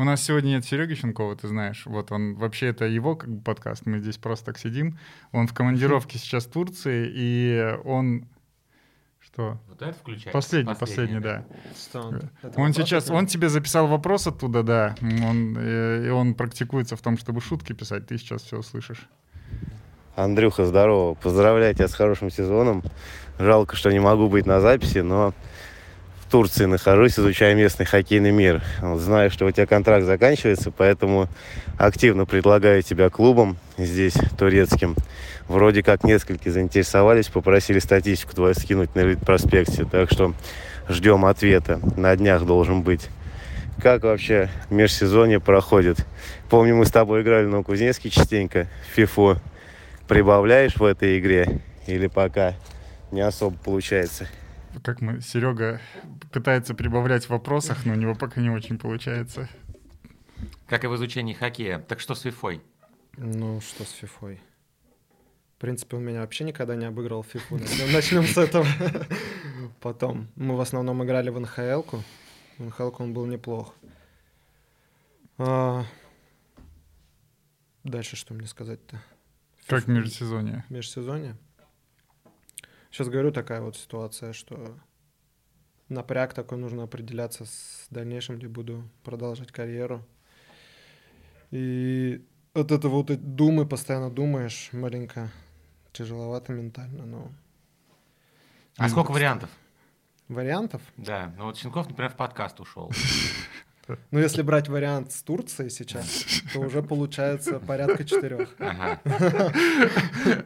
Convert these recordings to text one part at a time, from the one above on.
У нас сегодня нет Сереги Щенкова, ты знаешь. Вот он, вообще это его как бы подкаст, мы здесь просто так сидим. Он в командировке сейчас в Турции, и он... Что? Вот это включается? Последний, последний, да. Что он? Это Он вопрос сейчас, такой? он тебе записал вопрос оттуда, да. Он, э, и он практикуется в том, чтобы шутки писать. Ты сейчас все услышишь. Андрюха, здорово. Поздравляю тебя с хорошим сезоном. Жалко, что не могу быть на записи, но Турции нахожусь, изучаю местный хоккейный мир. Вот знаю, что у тебя контракт заканчивается, поэтому активно предлагаю тебя клубам здесь, турецким. Вроде как несколько заинтересовались, попросили статистику твою скинуть на проспекте, так что ждем ответа. На днях должен быть. Как вообще межсезонье проходит? Помню, мы с тобой играли на Кузнецке частенько, в фифу. Прибавляешь в этой игре или пока не особо получается? Как мы, Серега пытается прибавлять в вопросах, но у него пока не очень получается. Как и в изучении хоккея. Так что с фифой? Ну, что с фифой? В принципе, он меня вообще никогда не обыграл в фифу. Начнем, с этого. Потом. Мы в основном играли в НХЛ-ку. В нхл он был неплох. А, Дальше что мне сказать-то? Как межсезонье. межсезонье. Сейчас говорю, такая вот ситуация, что напряг такой, нужно определяться с дальнейшим, где буду продолжать карьеру. И от этого вот думы, постоянно думаешь, маленько тяжеловато ментально, но А сколько вариантов? вариантов. Да, ну вот Щенков, например, в подкаст ушел. Ну, если брать вариант с Турцией сейчас, то уже получается порядка четырех. Ага.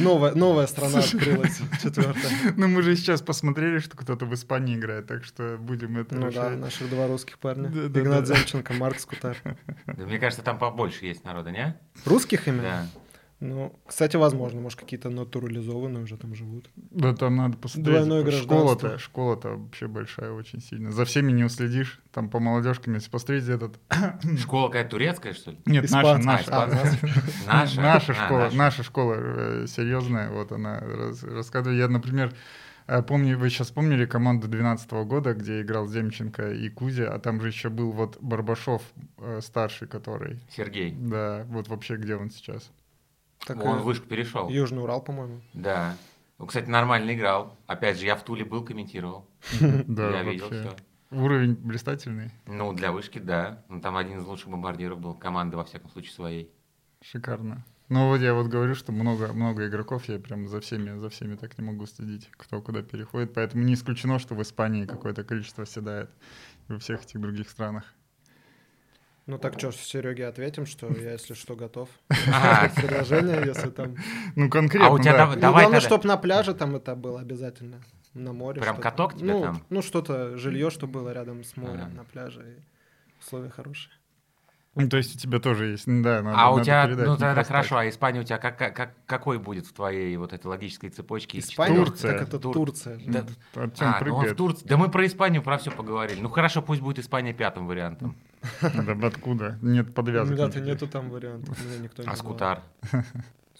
Новая, новая страна открылась, четвертая. Ну, мы же сейчас посмотрели, что кто-то в Испании играет, так что будем это Ну да, наших два русских парня. Да, да, Игнат да. Земченко, Марк Скутар. Да, Мне кажется, там побольше есть народа, не? Русских именно? Да. Ну, кстати, возможно, может, какие-то натурализованные уже там живут. Да, там надо посмотреть. Двойное Школа-то, школа-то вообще большая очень сильно. За всеми не уследишь. Там по молодежкам, если посмотреть этот... Школа какая-то турецкая, что ли? Нет, наша, Испанская. наша. А, испанская. Наша? Наша А, школа, наша. наша школа э, серьезная, вот она рас- рассказывает. Я, например, э, помню, вы сейчас помнили команду 2012 года, где играл Земченко и Кузя, а там же еще был вот Барбашов э, старший, который, Сергей. да, вот вообще где он сейчас. Так, Он в вышку перешел. Южный Урал, по-моему. Да. Ну, кстати, нормально играл. Опять же, я в Туле был, комментировал. Да, я видел вообще. все. Уровень блистательный, Ну, для вышки, да. Ну, там один из лучших бомбардиров был. Команды, во всяком случае, своей. шикарно. Ну вот я вот говорю, что много, много игроков, я прям за всеми, за всеми так не могу следить, кто куда переходит, поэтому не исключено, что в Испании какое-то количество седает и во всех этих других странах. Ну так что, Сереге ответим, что я, если что, готов. Предложение, если там... Ну конкретно, А у тебя да. дав- давай главное, чтобы на пляже там это было обязательно. На море. Прям каток тебе ну, там? Ну, что-то, жилье, что было рядом с морем, на пляже. И условия хорошие. Ну, то есть у тебя тоже есть, да, надо, а у надо тебя, передать, ну тогда просто хорошо, так. а Испания у тебя как, как, как- какой будет в твоей вот этой логической цепочке? Испания? Турция. Так это Тур- Турция. Да. Артем А, ну он в. Турции. Да мы про Испанию про все поговорили. Ну хорошо, пусть будет Испания пятым вариантом. Да откуда? Нет подвязок. меня-то никаких. нету там вариантов. Никто не А. Скутар?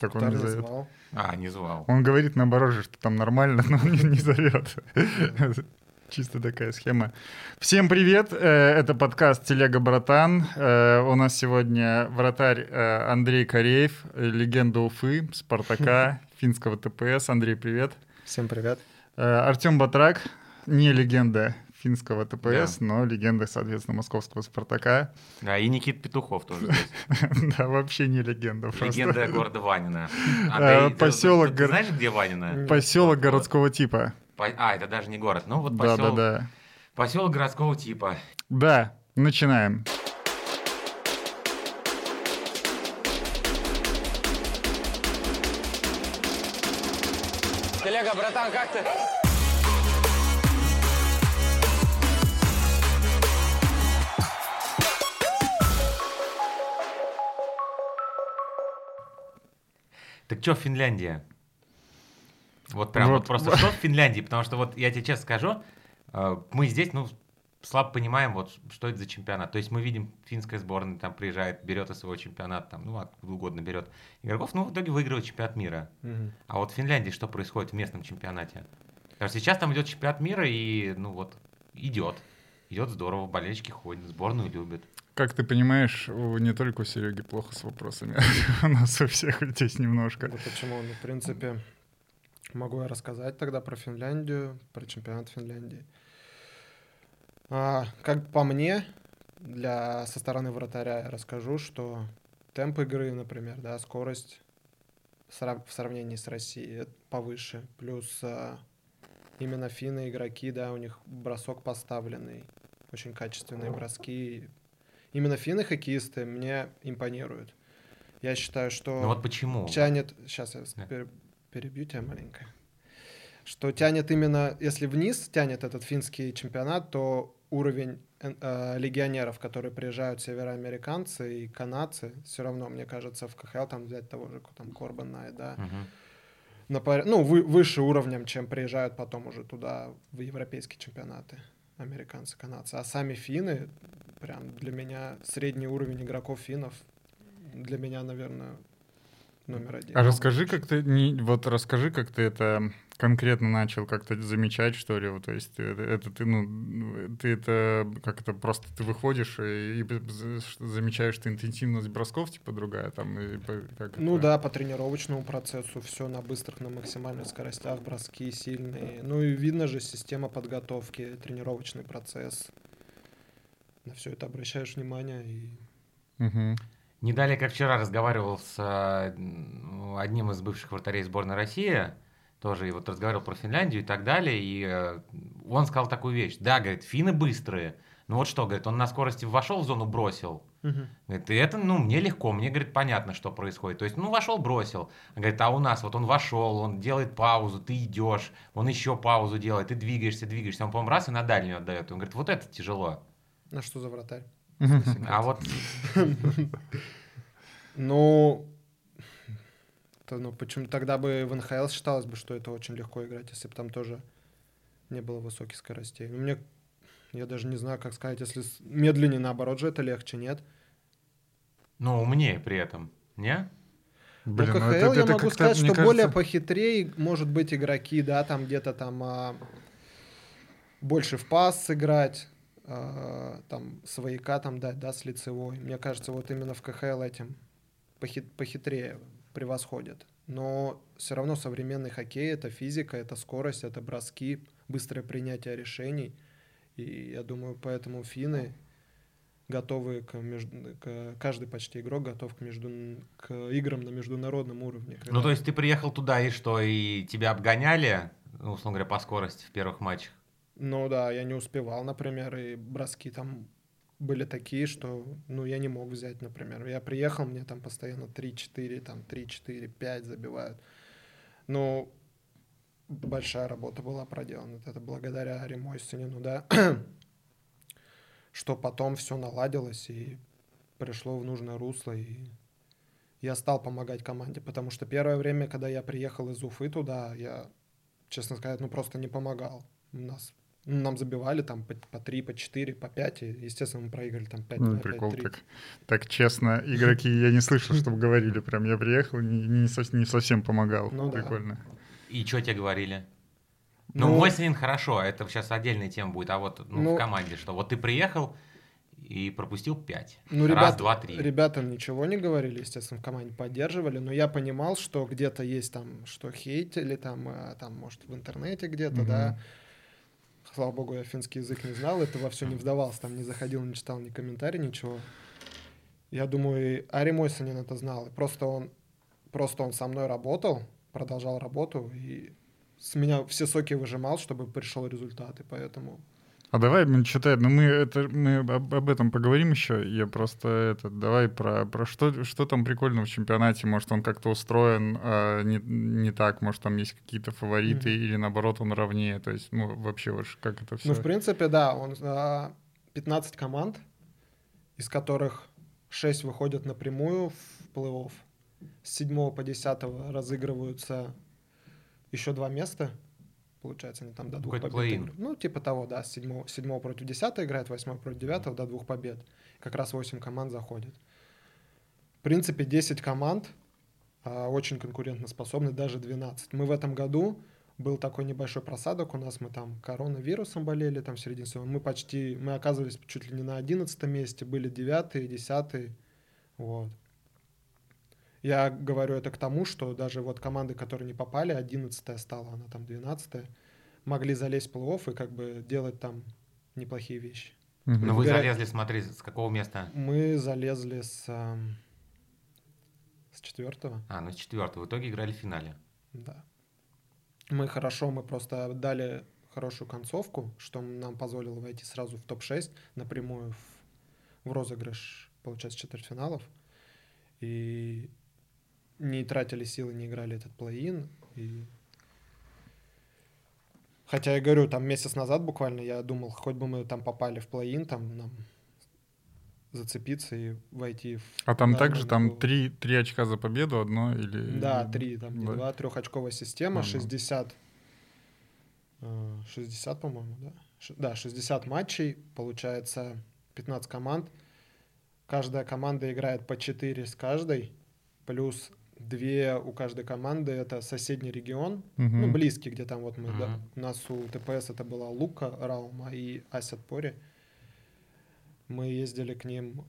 Так он не зовет. А, не звал. Он говорит наоборот же, что там нормально, но он не, зовет. Чисто такая схема. Всем привет, э, это подкаст «Телега Братан». Э, У нас сегодня вратарь э, Андрей Кореев, легенда Уфы, Спартака, финского ТПС. Андрей, привет. Всем привет. Артем Батрак, не легенда финского ТПС, но легенда, соответственно, московского Спартака. Да, и Никит Петухов тоже здесь. Да, вообще не легенда. просто. Легенда города Ванина. А, ты гор- знаешь, где Ванина? Поселок городского типа. А, это даже не город. Ну вот Да, да, поселок, да. поселок городского типа. Да, начинаем. Телега, братан, как ты? Так что Финляндия? Вот прям Вот. вот просто что в Финляндии? Потому что вот я тебе честно скажу, э, мы здесь, ну, слабо понимаем, вот что это за чемпионат. То есть мы видим, финская сборная там приезжает, берет из своего чемпионата, там, ну, откуда угодно берет игроков, ну, в итоге выигрывает чемпионат мира. Мгм. А вот в Финляндии что происходит в местном чемпионате? Потому что сейчас там идет чемпионат мира, и, ну, вот, идет. идет здорово, болельщики ходят, сборную любят. Как ты понимаешь, не только у Сереги плохо с вопросами, у нас у всех здесь немножко. Да почему? Ну, в принципе, могу я рассказать тогда про Финляндию, про чемпионат Финляндии. А, как по мне, для, со стороны вратаря я расскажу, что темп игры, например, да, скорость в сравнении с Россией повыше. Плюс а, именно финны игроки, да, у них бросок поставленный, очень качественные броски. Именно финны хоккеисты мне импонируют. Я считаю, что Ну вот почему? тянет... Сейчас я Да. пер- перебью тебя маленько. Что тянет именно... Если вниз тянет этот финский чемпионат, то уровень э, э, легионеров, которые приезжают, североамериканцы и канадцы, все равно, мне кажется, в КХЛ там взять того же там Корбан Найт, да, Мгм. на ну, вы- выше уровнем, чем приезжают потом уже туда в европейские чемпионаты американцы, канадцы. А сами финны, прям для меня средний уровень игроков финнов, для меня, наверное, номер один. А расскажи, как ты, не, вот расскажи, как ты это конкретно начал как-то замечать, что ли, вот, то есть это, это ты, ну, ты это, как это, просто ты выходишь и, и замечаешь, что интенсивность бросков, типа, другая, там, и как Ну это? да, по тренировочному процессу все на быстрых, на максимальных скоростях, броски сильные. Ну и видно же система подготовки, тренировочный процесс. На все это обращаешь внимание и Мгм. Не далее, как вчера разговаривал с э, одним из бывших вратарей сборной России, тоже и вот разговаривал про Финляндию и так далее, и э, он сказал такую вещь. Да, говорит, финны быстрые. Ну вот что, говорит, он на скорости вошел в зону, бросил. Говорит, и это, ну, мне легко, мне, говорит, понятно, что происходит. То есть, ну, вошел, бросил. Говорит, а у нас вот он вошел, он делает паузу, ты идешь, он еще паузу делает, ты двигаешься, двигаешься, он, по-моему, раз и на дальнюю отдает. Он говорит, вот это тяжело. на что за вратарь? А вот Ну, то, ну почему тогда бы в НХЛ считалось бы, что это очень легко играть, если бы там тоже не было высоких скоростей. Ну, мне, я даже не знаю, как сказать, если медленнее, наоборот же это легче, нет? Ну, умнее при этом, не? Блин, ну, ну КХЛ это- я это могу как-то, сказать, что мне более кажется- похитрее, может быть, игроки, да, там где-то там а, больше в пас сыграть, а, там свояка там дать, да, с лицевой. Мне кажется, вот именно в КХЛ этим похит- похитрее превосходят. Но все равно современный хоккей — это физика, это скорость, это броски, быстрое принятие решений. И я думаю, поэтому финны готовы к, между- к- каждый почти игрок готов к, между, к играм на международном уровне. Ну, то есть ты приехал туда и что, и тебя обгоняли, ну, условно говоря, по скорости в первых матчах? Ну да, я не успевал, например, и броски там были такие, что, ну, я не мог взять, например. Я приехал, мне там постоянно 3-4, там 3-4, 5 забивают. Ну, большая работа была проделана. Это благодаря Ремойсинину, да, что потом все наладилось и пришло в нужное русло, и я стал помогать команде, потому что первое время, когда я приехал из Уфы туда, я, честно сказать, ну просто не помогал. У нас нам забивали там по, по 3, по 4, по 5, и, естественно, мы проиграли там 5 Ну, прикол, так, так честно, игроки, я не слышал, чтобы говорили, прям я приехал, не, не, не совсем помогал. Ну да. Прикольно. И что тебе говорили? Ну, Ну, Мойсинин хорошо, это сейчас отдельная тема будет, а вот ну, Ну- в команде что? Вот ты приехал и пропустил 5. Ну, Раз, ребят, два, три. ребята ничего не говорили, естественно, в команде поддерживали, но я понимал, что где-то есть там, что хейтили, там, э, там может, в интернете где-то, Мгм. да. Слава богу, я финский язык не знал, это во все не вдавался, там не заходил, не читал ни комментарий, ничего. Я думаю, и Ари Мойсонин это знал. И Просто он, просто он со мной работал, продолжал работу, и с меня все соки выжимал, чтобы пришел результат, и поэтому... А давай, что-то, ну мы, это, мы об, об этом поговорим еще. Я просто это, давай про, про что, что там прикольно в чемпионате. Может, он как-то устроен а, не, не так, может, там есть какие-то фавориты, Мгм. или наоборот он ровнее. То есть, ну, вообще, вот как это все. Ну, в принципе, да, он а, 15 команд, из которых 6 выходят напрямую в плей-офф. С 7 по 10 разыгрываются еще два места. Получается, они там до двух Какой-то побед. играют. Ну, типа того, да, с 7, 7 против 10 играет, 8 против 9 до двух побед. Как раз 8 команд заходит. В принципе, 10 команд а, очень конкурентоспособны, даже 12. Мы в этом году был такой небольшой просадок у нас, мы там коронавирусом болели, там в середине сезона, мы почти, мы оказывались чуть ли не на одиннадцатом месте, были девятые, десятые, вот. Я говорю это к тому, что даже вот команды, которые не попали, одиннадцатая стала, она там двенадцатая, могли залезть в плей-офф и как бы делать там неплохие вещи. Ну вы залезли, смотри, с какого места? Мы залезли с, ам, с четвертого. А, ну с четвертого. В итоге играли в финале. Да. Мы хорошо, мы просто дали хорошую концовку, что нам позволило войти сразу в топ-6 напрямую в, в розыгрыш, получается, четвертьфиналов. И не тратили силы, не играли этот плей-ин. И... Хотя я говорю, там месяц назад буквально я думал, хоть бы мы там попали в плей-ин, там нам зацепиться и войти в... А там да, также там три, три очка за победу, одно или... Да, три, там Да. два, трехочковая система, Ага. 60, э, 60, по-моему, да? Да, 60 матчей, получается 15 команд. Каждая команда играет по 4 с каждой, плюс две у каждой команды это соседний регион, Мгм. ну, близкий, где там вот мы, да, Мгм. у нас у ТПС это была Лука, Раума и Асятпори. Мы ездили к ним,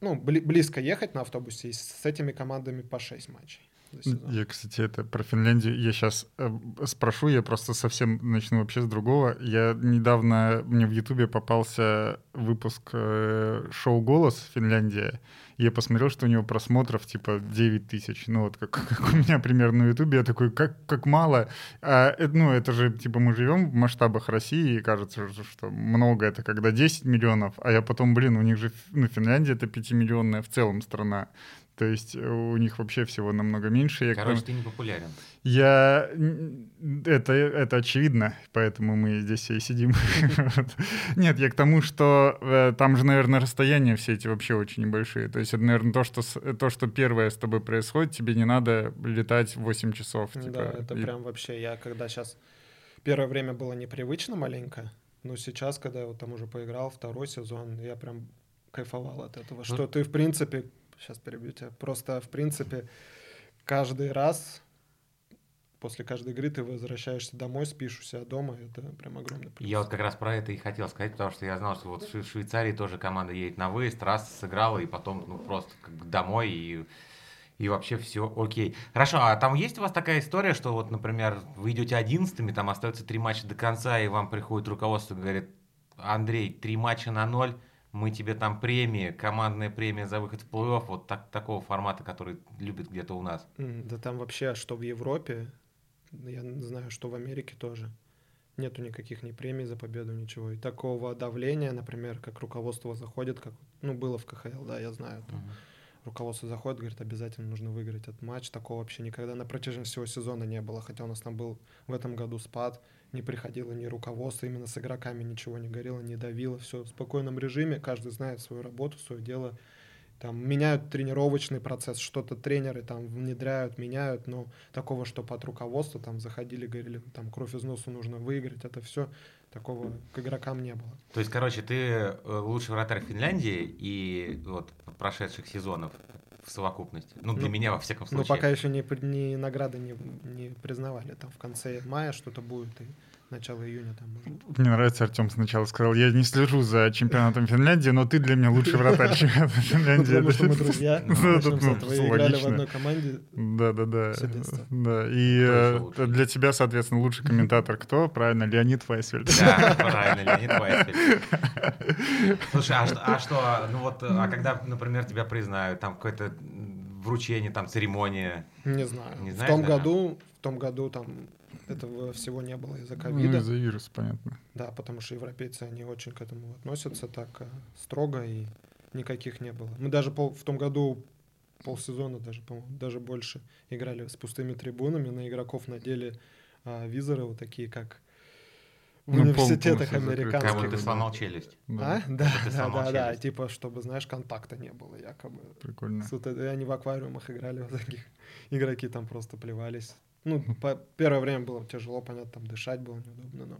ну, бли- близко ехать на автобусе, и с этими командами по 6 матчей. Я, кстати, это про Финляндию. Я сейчас спрошу, я просто совсем начну вообще с другого. Я недавно, мне в Ютубе попался выпуск э, шоу «Голос. Финляндия». Я посмотрел, что у него просмотров типа 9 тысяч. Ну вот как, как у меня примерно на Ютубе. Я такой, как, как мало. А, э, ну это же, типа, мы живем в масштабах России, и кажется, что много это когда 10 миллионов. А я потом, блин, у них же, ну, Финляндия это 5-миллионная в целом страна. То есть э, у них вообще всего намного меньше. Я Короче, ты не популярен. я... Это, это очевидно, поэтому мы здесь и сидим. Нет, я к тому, что э, там же, наверное, расстояния все эти вообще очень небольшие. То есть это, наверное, то, что, то, что первое с тобой происходит, тебе не надо летать 8 часов. Да, типа, это и- прям вообще, я когда сейчас... Первое время было непривычно маленько, но сейчас, когда я вот там уже поиграл второй сезон, я прям кайфовал от этого. Что ты, в принципе, сейчас перебью тебя, просто, в принципе, каждый раз после каждой игры ты возвращаешься домой, спишь у себя дома, это прям огромный плюс. Я вот как раз про это и хотел сказать, потому что я знал, что вот в Шве- Швейцарии тоже команда едет на выезд, раз сыграла, и потом ну, просто как бы домой, и, и вообще все окей. Хорошо, а там есть у вас такая история, что вот, например, вы идете одиннадцатыми, там остается три матча до конца, и вам приходит руководство и говорит, Андрей, три матча на ноль, мы тебе там премии, командная премия за выход в плей-офф, вот так, такого формата, который любят где-то у нас. Да там вообще, что в Европе, я знаю, что в Америке тоже. Нету никаких ни премий за победу, ничего. И такого давления, например, как руководство заходит, как, ну, было в КХЛ, да, я знаю. там руководство заходит, говорит, обязательно нужно выиграть этот матч. Такого вообще никогда на протяжении всего сезона не было. Хотя у нас там был в этом году спад, не приходило ни руководство, именно с игроками ничего не горело, не давило. Все в спокойном режиме, каждый знает свою работу, свое дело. Там меняют тренировочный процесс, что-то тренеры там внедряют, меняют, но такого, чтобы от руководства там заходили, говорили, там кровь из носу нужно выиграть, это все такого к игрокам не было. То есть, короче, ты э, лучший вратарь Финляндии и вот прошедших сезонов в совокупности. Ну, для Ну, меня, во всяком случае. пока еще не, не награды не, не признавали. Там в конце мая что-то будет, и начало июня там может. Мне нравится, Артем сначала сказал, я не слежу за чемпионатом Финляндии, но ты для меня лучший вратарь чемпионата Финляндии. Потому что мы друзья. Ну, играли в одной команде. Да, да, да. Да. И э, для тебя, соответственно, лучший комментатор кто? Правильно, Леонид Вайсвельд. Да, правильно, Леонид Вайсберг. Слушай, а, что- а ну вот, а когда, например, тебя признают, там какое-то м, вручение, там церемония, Не знаю. Не в знаешь, том наверное? году, в том году там этого всего не было из-за Ну, ковида. из-за вируса, понятно. Да, потому что европейцы, они очень к этому относятся так э, строго, и никаких не было. Мы даже пол- в том году полсезона, даже, по-моему, даже больше играли с пустыми трибунами, на игроков надели а, визоры вот такие, как в Ну, университетах закрыт. как американских. будто ты сломал челюсть. Да, А? Да, да, да, да, челюсть. типа, чтобы, знаешь, контакта не было, якобы. Прикольно. С вот это- и они в аквариумах играли, вот таких. Игроки там просто плевались. Ну, по- первое время было тяжело, понятно, там дышать было неудобно, но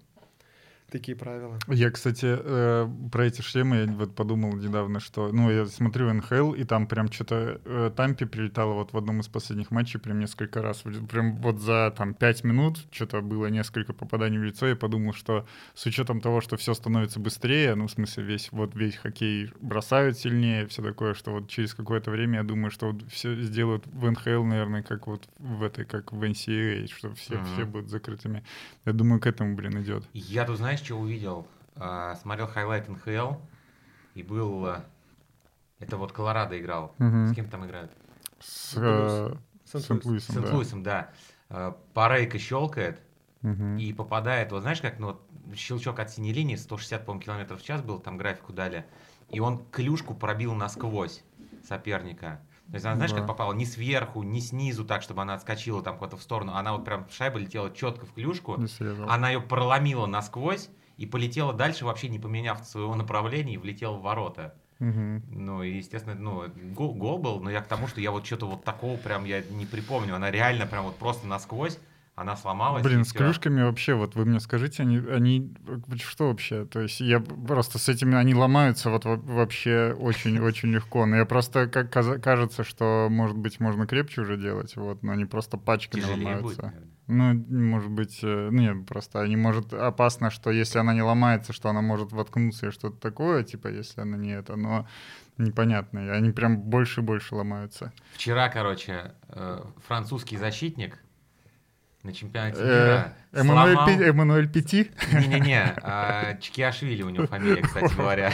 Такие правила. Я, кстати, э, про эти шлемы я вот подумал недавно, что, ну, я смотрю НХЛ, и там прям что-то э, Тампе прилетало вот в одном из последних матчей прям несколько раз. Прям вот за там пять минут что-то было несколько попаданий в лицо. Я подумал, что с учетом того, что все становится быстрее, ну, в смысле, весь вот весь хоккей бросают сильнее, все такое, что вот через какое-то время я думаю, что вот все сделают в НХЛ, наверное, как вот в этой, как в NCAA, что все, Мгм. все будут закрытыми. Я думаю, к этому, блин, идет. Я тут, знаешь, что увидел? А, смотрел хайлайт НХЛ, и был... а, Это вот Колорадо играл. Мгм. С кем там играют? С э, Сент-Луис. Сент-Луисом, да. Сент-Луисом, да. А, Парейко щелкает Мгм. и попадает, вот знаешь, как ну, вот щелчок от синей линии, 160, по-моему, километров в час был, там графику дали, и он клюшку пробил насквозь соперника. То есть она, знаешь, Да. как попала не сверху, не снизу, так, чтобы она отскочила там куда-то в сторону, она вот прям шайба летела четко в клюшку, она ее проломила насквозь и полетела дальше, вообще не поменяв своего направления, и влетела в ворота. Мгм. Ну, и, естественно, ну, гол, гол был, но я к тому, что я вот что-то вот такого прям я не припомню. Она реально прям вот просто насквозь, она сломалась. Блин, с всё. клюшками вообще, вот вы мне скажите, они, они что вообще? То есть я просто с этими, они ломаются вот во- вообще очень-очень легко. Но я просто, как кажется, что, может быть, можно крепче уже делать, вот, но они просто пачками Тяжелее будет, ломаются. наверное. Ну, может быть, э, ну, нет, просто они, может, опасно, что если она не ломается, что она может воткнуться и что-то такое, типа, если она не это, но непонятно. Они прям больше и больше ломаются. Вчера, короче, э, французский защитник на чемпионате Э, мира Эммануэль, сломал... Пи- Эммануэль Пяти? Не-не-не, а, Чкиашвили у него фамилия, кстати говоря.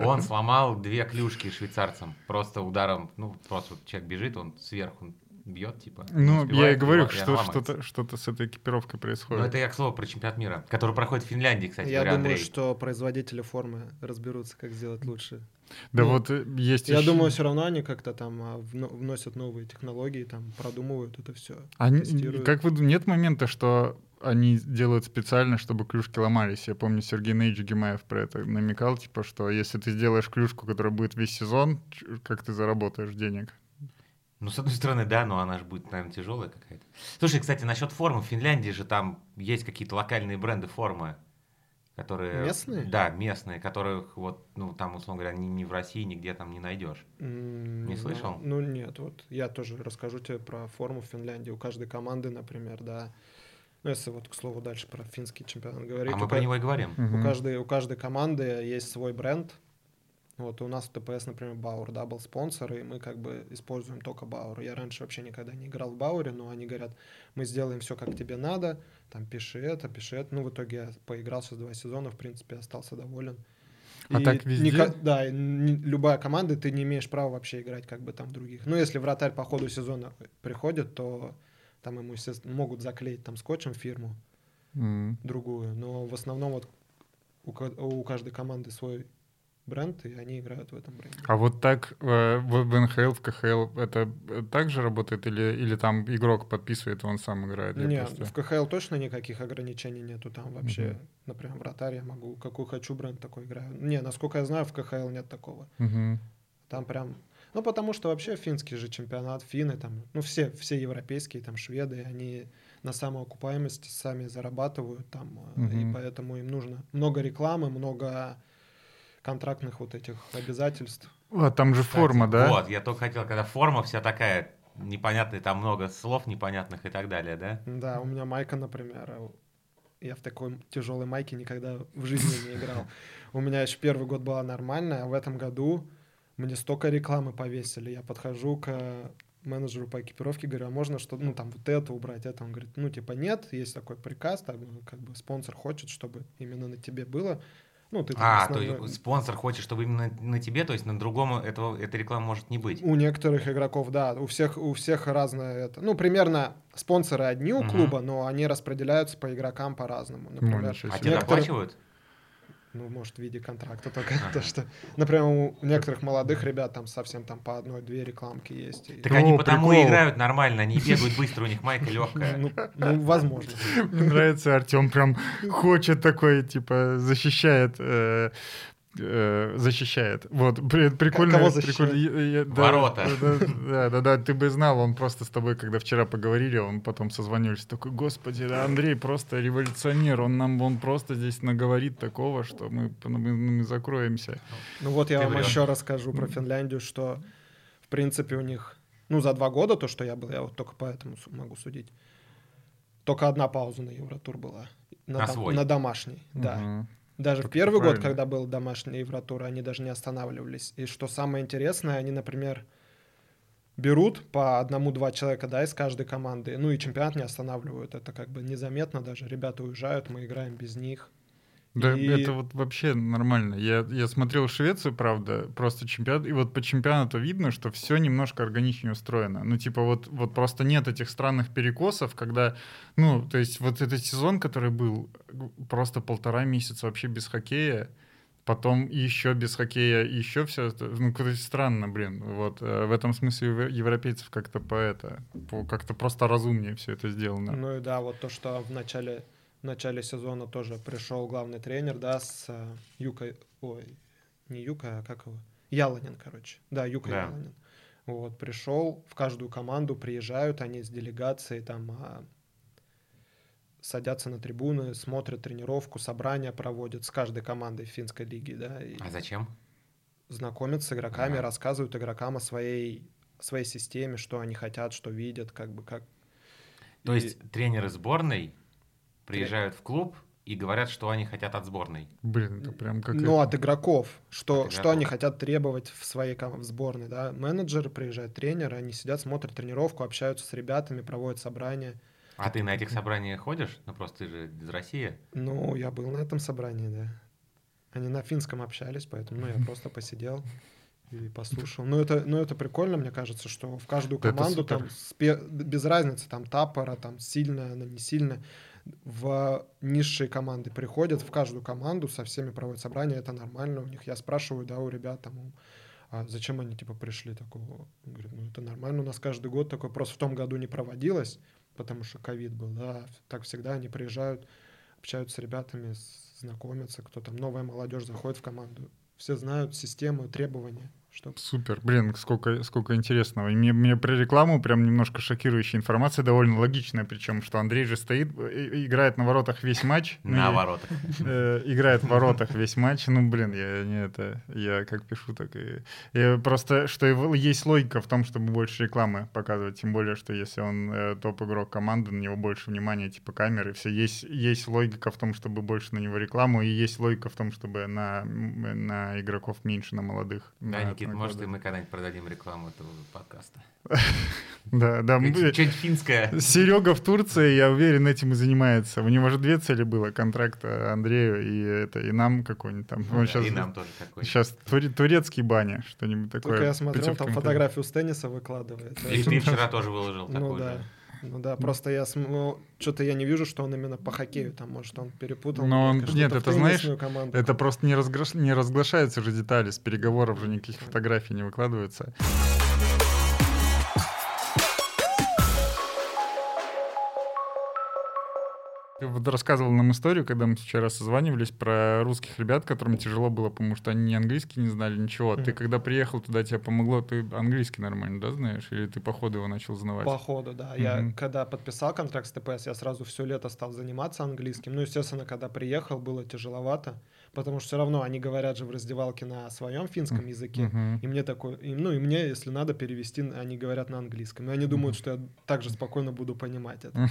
Он сломал две клюшки швейцарцам. Просто ударом, ну, просто вот человек бежит, он сверху бьет, типа. Ну, я и говорю, и она что что-то, что-то с этой экипировкой происходит. Ну, это я, к слову, про чемпионат мира, который проходит в Финляндии, кстати Я говоря, думаю, Андрей. что производители формы разберутся, как сделать лучше. Да ну, вот э, есть Я ещё- думаю, все равно они как-то там а, вно- вносят новые технологии, там продумывают это все. Они- тестируют. как вы нет момента, что они делают специально, чтобы клюшки ломались. Я помню, Сергей Нейдж Гимаев про это намекал, типа, что если ты сделаешь клюшку, которая будет весь сезон, как ты заработаешь денег? Ну, с одной стороны, да, но она же будет, наверное, тяжелая какая-то. Слушай, кстати, насчет формы. В Финляндии же там есть какие-то локальные бренды формы, которые... Местные? Да, местные, которых вот, ну, там, условно говоря, ни, ни в России нигде там не найдешь. М, Не знаю. слышал? Ну нет, вот я тоже расскажу тебе про форму в Финляндии. У каждой команды, например, да. Ну, если вот, к слову, дальше про финский чемпионат говорить. а мы про него и говорим. У каждой, у каждой команды есть свой бренд. Вот у нас в ТПС, например, Бауэр, да, был спонсор, и мы как бы используем только Бауэр. Я раньше вообще никогда не играл в Бауэре, но они говорят, мы сделаем все, как тебе надо, там, пиши это, пиши это. Ну, в итоге я поиграл сейчас два сезона, в принципе, остался доволен. А так везде? ника- да, и ни- любая команда, ты не имеешь права вообще играть как бы там других. Ну, если вратарь по ходу сезона приходит, то там ему, естественно, могут заклеить там скотчем фирму М. другую, но в основном вот у, у каждой команды свой бренд, и они играют в этом бренде. А вот так э, в НХЛ, в КХЛ это так же работает или, или там игрок подписывает, он сам играет? Нет, просто- в КХЛ точно никаких ограничений нету, там вообще, Мгм. например, вратарь я могу, какой хочу бренд такой играю. Не, насколько я знаю, в КХЛ нет такого. Мгм. Там прям, ну потому что вообще финский же чемпионат, финны там, ну все, все европейские, там шведы, они на самоокупаемости сами зарабатывают там, Мгм. и поэтому им нужно много рекламы, много контрактных вот этих обязательств. А там же Кстати, форма, да? Вот, я только хотел, когда форма вся такая непонятная, там много слов непонятных и так далее, да? Да, у меня майка, например, я в такой тяжелой майке никогда в жизни не играл. У меня еще первый год была нормальная, а в этом году мне столько рекламы повесили. Я подхожу к менеджеру по экипировке, говорю, а можно что, ну там вот это убрать, это. Он говорит, ну типа нет, есть такой приказ, там, как бы спонсор хочет, чтобы именно на тебе было. Ну, ты А, то есть спонсор хочет, чтобы именно на тебе, то есть на другом этого, эта реклама может не быть. У некоторых игроков, да, у всех, у всех разное это. Ну, примерно спонсоры одни у Мгм. клуба, но они распределяются по игрокам по-разному. Например, ничего А тебе Некоторые- доплачивают? Ну, может, в виде контракта только то, что, например, у некоторых молодых ребят там совсем там по одной-две рекламки есть. и- Так они О, потому и прикол. играют нормально, они бегают быстро, у них майка легкая. Ну, ну, возможно. Мне нравится, Артем прям хочет такой, типа, защищает э, э, защищает. Вот, при- прикольно. кого прикольно. Я- я- да, Ворота. Да, да, да, да, ты бы знал, он просто с тобой, когда вчера поговорили, он потом созвонились, такой, господи, да, Андрей просто революционер, он нам, он просто здесь наговорит такого, что мы, мы, мы закроемся. Ну вот я Ты вам врёшь. еще расскажу про Финляндию, что в принципе у них, ну за два года то, что я был, я вот только поэтому могу судить. Только одна пауза на Евротур была. На, На дом- свой. на домашний, да. Даже Так в первый год, правильно. когда был домашний Евротур, они даже не останавливались. И что самое интересное, они, например, берут по одному-два человека, да, из каждой команды, ну и чемпионат не останавливают. Это как бы незаметно даже. Ребята уезжают, мы играем без них. Да, И- это вот вообще нормально. Я, я смотрел Швецию, правда, просто чемпионат, и вот по чемпионату видно, что все немножко органичнее устроено. Ну, типа, вот, вот просто нет этих странных перекосов, когда, ну, то есть вот этот сезон, который был просто полтора месяца вообще без хоккея, потом еще без хоккея, еще все, ну, как-то странно, блин. Вот э, в этом смысле европейцев как-то по это, по- как-то просто разумнее все это сделано. Ну и да, вот то, что в начале, в начале сезона тоже пришел главный тренер, да, с э, Юкой, ой, не Юка, а как его? Яланин, короче. Да, Юка Да. Яланин. Вот, пришел, в каждую команду приезжают они с делегацией, там, а, садятся на трибуны, смотрят тренировку, собрания проводят с каждой командой финской лиги, да, и А зачем? знакомятся с игроками, Ага. рассказывают игрокам о своей, своей системе, что они хотят, что видят, как бы, как... То И- есть тренеры сборной приезжают в клуб и говорят, что они хотят от сборной. Блин, это прям как... Ну, это- от игроков. Что, От что они игроков. хотят требовать в своей в сборной, да. Менеджеры приезжают, тренеры, они сидят, смотрят тренировку, общаются с ребятами, проводят собрания. А ты на этих собраниях ходишь? Ну просто ты же из России. Ну, я был на этом собрании, да. Они на финском общались, поэтому, ну, я просто посидел и послушал. Ну, это, ну, это прикольно, мне кажется, что в каждую команду там, спе- без разницы, там, тапора, там, сильная, она не сильная, в низшие команды приходят, в каждую команду со всеми проводят собрания, это нормально у них. Я спрашиваю, да, у ребят, там, а зачем они, типа, пришли такого? Он говорит, ну, это нормально, у нас каждый год такое, просто в том году не проводилось, потому что ковид был, да, так всегда они приезжают, общаются с ребятами, знакомятся, кто там, новая молодежь заходит в команду. Все знают систему, требования. Что... Супер, блин, сколько, сколько интересного. И мне, мне про рекламу прям немножко шокирующая информация, довольно логичная, причем, что Андрей же стоит, э, и- играет на воротах весь матч. Ну, На и- воротах. э, играет в воротах весь матч. Ну, блин, я не это, я как пишу, так и... я просто, что его- есть логика в том, чтобы больше рекламы показывать, тем более, что если он э, топ-игрок команды, на него больше внимания, типа камеры, все. Есть, есть логика в том, чтобы больше на него рекламу, и есть логика в том, чтобы на, на игроков меньше, на молодых. Да, на- Никит, на может, и мы когда-нибудь продадим рекламу этого подкаста. Да, да. мы- Что-нибудь финское. Серега в Турции, я уверен, этим и занимается. У него же две цели было: контракт э, Андрею и это и нам какой-нибудь там. Ну да, И нам тоже какой Сейчас туре- турецкий баня, что-нибудь такое. Только я смотрел, там фотографию с тенниса выкладывает. И ты вчера тоже выложил Ну такую да. Ну да, просто я что-то я не вижу, что он именно по хоккею там, может, он перепутал. Но он- нет, это знаешь, команду. Это просто не, разграш- не разглашаются же детали, с переговоров же никаких фотографий не выкладываются. Вот рассказывал нам историю, когда мы вчера созванивались про русских ребят, которым тяжело было, потому что они ни английский не знали, ничего. Ты Мгм. когда приехал туда, тебе помогло, ты английский нормально, да, знаешь? Или ты по ходу его начал знавать? По ходу, да. Я Мгм. когда подписал контракт с ТПС, я сразу все лето стал заниматься английским. Ну, естественно, когда приехал, было тяжеловато, потому что все равно они говорят же в раздевалке на своем финском языке. Мгм. И мне такой, и, ну и мне, если надо перевести, они говорят на английском. И они думают, что я также спокойно буду понимать это.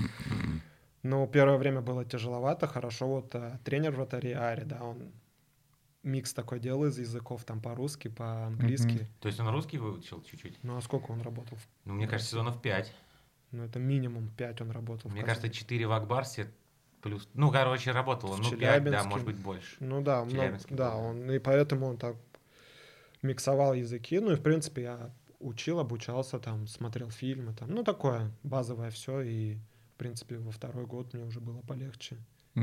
Но первое время было тяжеловато. Хорошо, вот а, тренер вратарей Ари, да, он микс такой делал из языков, там по-русски, по-английски. То есть он русский выучил чуть-чуть? Ну а сколько он работал? Ну, мне кажется, сезонов 5. Ну это минимум 5 он работал. Мне кажется, 4 в Акбарсе плюс... Ну, короче, работало. В Ну, 5, да, может быть, больше. Ну да, много- да. он, и поэтому он так миксовал языки. Ну и в принципе я учил, обучался, там смотрел фильмы, там, ну такое базовое все. И в принципе во второй год мне уже было полегче.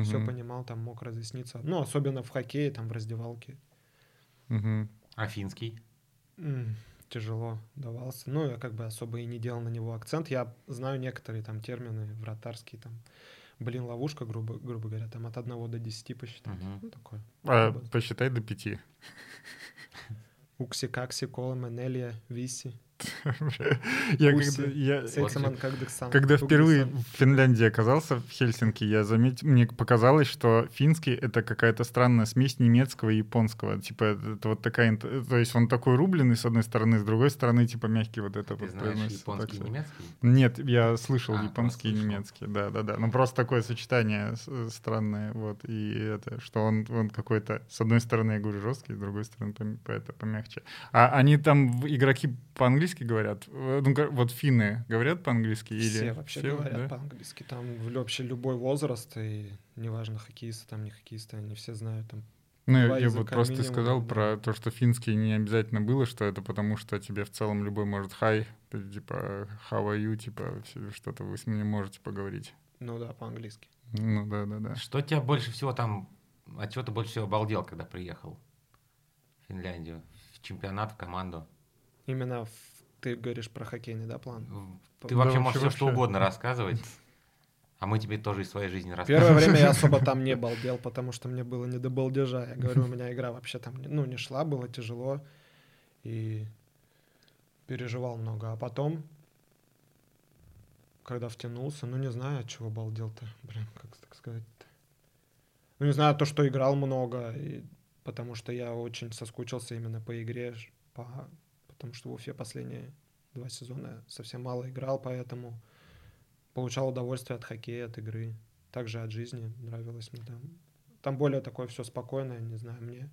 Все Мгм. понимал, там мог разъясниться. Ну особенно в хоккее, там в раздевалке. Мгм. А финский? М, Тяжело давался. Ну, я как бы особо и не делал на него акцент. Я знаю некоторые там термины вратарские, там блин, ловушка, грубо, грубо говоря, там от 1 до 10 посчитать. Мгм. Ну, такое. А, посчитай до пяти. Укси, какси, кола, менелия, виси, Я когда, я, когда впервые в Финляндии оказался, в Хельсинки, я заметил, мне показалось, что финский — это какая-то странная смесь немецкого и японского. Типа, это, вот такая... То есть он такой рубленый, с одной стороны, с другой стороны, типа, мягкий вот это Ты вот знаешь произносится японский так и немецкий? Нет, я слышал А, японский и немецкий, да-да-да. Ну, просто такое сочетание странное, вот. И это, что он, он какой-то, с одной стороны, я говорю, жесткий, с другой стороны, это помягче. А они там, игроки по-английски говорят? Э, Ну, вот финны говорят по-английски? Или Все вообще говорят да? по-английски. Там вообще любой возраст, и неважно, хоккеисты, там не хоккеисты, они все знают там. Ну, я, я вот просто минимум, сказал да. про то, что финский не обязательно было, что это потому, что тебе в целом любой может хай, типа how are you, типа что-то вы с ним можете поговорить. Ну да, по-английски. Ну да-да-да. Что тебя больше всего там, от чего ты больше всего обалдел, когда приехал в Финляндию? В чемпионат, в команду? Именно в- ты говоришь про хоккейный, да, план? Ты Да вообще можешь все что угодно рассказывать, а мы тебе тоже из своей жизни расскажем. Первое время я особо там не балдел, потому что мне было не до балдежа. Я говорю, у меня игра вообще там не- ну, не шла, было тяжело. И переживал много. А потом, когда втянулся, ну не знаю, от чего балдел-то. Блин, как так сказать-то. Ну не знаю, то, что играл много, и потому что я очень соскучился именно по игре, по, потому что в Уфе последние два сезона совсем мало играл, поэтому получал удовольствие от хоккея, от игры, также от жизни нравилось мне там. Там более такое все спокойное, не знаю, мне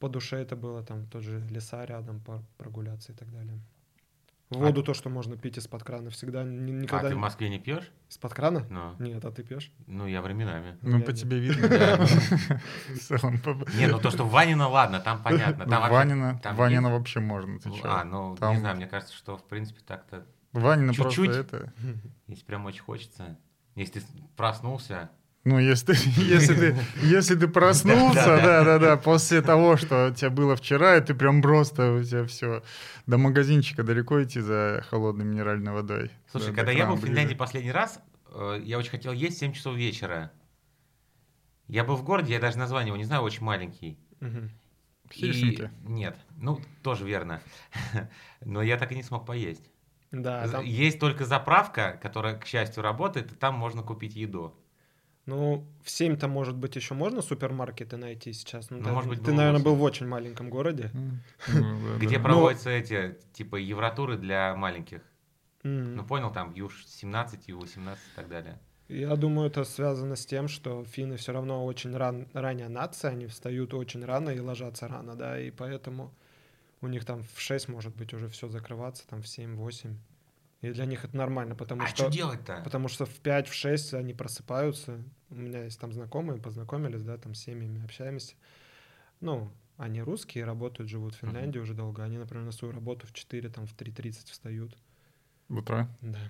по душе это было, там тот же леса рядом, прогуляться и так далее. Воду то, что можно пить из-под крана, всегда ни- А никогда ты в Москве не пьешь? из-под крана? Ну, Нет, а ты пьешь? ну я временами. Ну, Я по не- тебе видно. Не, ну то, что Ванина, ладно, там понятно. Ванина, там Ванина вообще можно? А, ну, не знаю, мне кажется, что, в принципе, так-то, Ванина просто чуть-чуть. это... если прям очень хочется, если ты проснулся, Ну, если ты, если ты, если ты проснулся, да-да-да, после того, что у тебя было вчера, и ты прям просто, у тебя все, до магазинчика далеко идти за холодной минеральной водой. Слушай, Да, когда я был в. Финляндии последний раз, э, я очень хотел есть в 7 часов вечера. Я был в городе, я даже название его не знаю, очень маленький. Хельсинки? Нет, ну, тоже верно. Но я так и не смог поесть. Да, там- Есть только заправка, которая, к счастью, работает, и там можно купить еду. Ну, в 7-то, может быть, еще можно супермаркеты найти сейчас. Ну, Ну, да, может быть, ты, было наверное, был в очень маленьком городе. Ну, Где проводятся эти, типа, евротуры для маленьких. Ну, понял, там Ю-17, Ю-18 и так далее. Я думаю, это связано с тем, что финны все равно очень ран, ранняя нация, они встают очень рано и ложатся рано, да, и поэтому у них там в 6 может быть уже все закрываться, там в 7-8. И для них это нормально, потому а что... что делать-то? Потому что в 5-6 они просыпаются. У меня есть там знакомые, познакомились, да, там с семьями общаемся. Ну, они русские, работают, живут в Финляндии уже долго. Они, например, на свою работу в 4, там, в 3.30 встают. В утро? Да.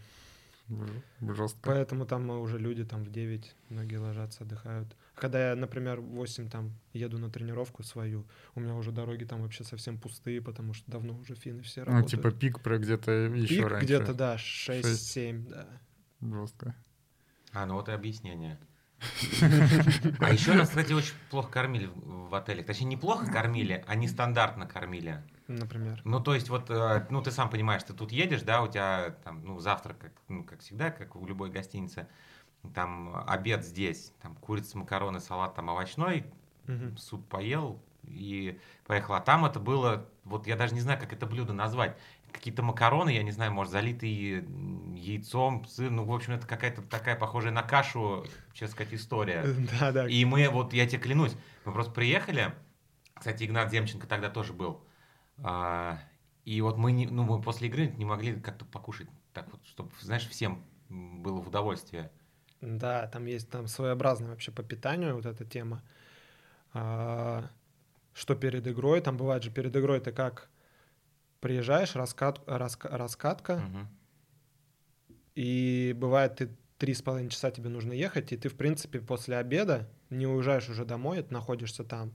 Жестко. Поэтому там уже люди там в 9, многие ложатся, отдыхают. Когда я, например, в 8 там еду на тренировку свою, у меня уже дороги там вообще совсем пустые, потому что давно уже финны все Ну, работают. типа пик про где-то еще Пик раньше. где-то, да, 6-7, да. Жестко. А, ну вот и объяснение. А еще нас, кстати, очень плохо кормили в отелях. Точнее, не плохо кормили, а нестандартно кормили. Например. Ну, то есть, вот, э, ну, ты сам понимаешь, ты тут едешь, да, у тебя там, ну, завтрак, как, ну, как всегда, как в любой гостинице, там, обед здесь, там, курица, макароны, салат, там, овощной, Мгм. суп поел и поехал. А там это было, вот я даже не знаю, как это блюдо назвать. Какие-то макароны, я не знаю, может, залитые яйцом, сыр, ну, в общем, это какая-то такая похожая на кашу, честно сказать, история. Да, да. И мы, вот я тебе клянусь, мы просто приехали, кстати, Игнат Демченко тогда тоже был, А, и вот мы, не, ну, мы после игры не могли как-то покушать так вот, чтобы, знаешь, всем было в удовольствие. Да, там есть там своеобразная вообще по питанию вот эта тема. А, что перед игрой, там бывает же перед игрой ты как приезжаешь, раскат, раска- раскатка, Мгм. и бывает ты три с половиной часа тебе нужно ехать, и ты, в принципе, после обеда не уезжаешь уже домой, ты находишься там,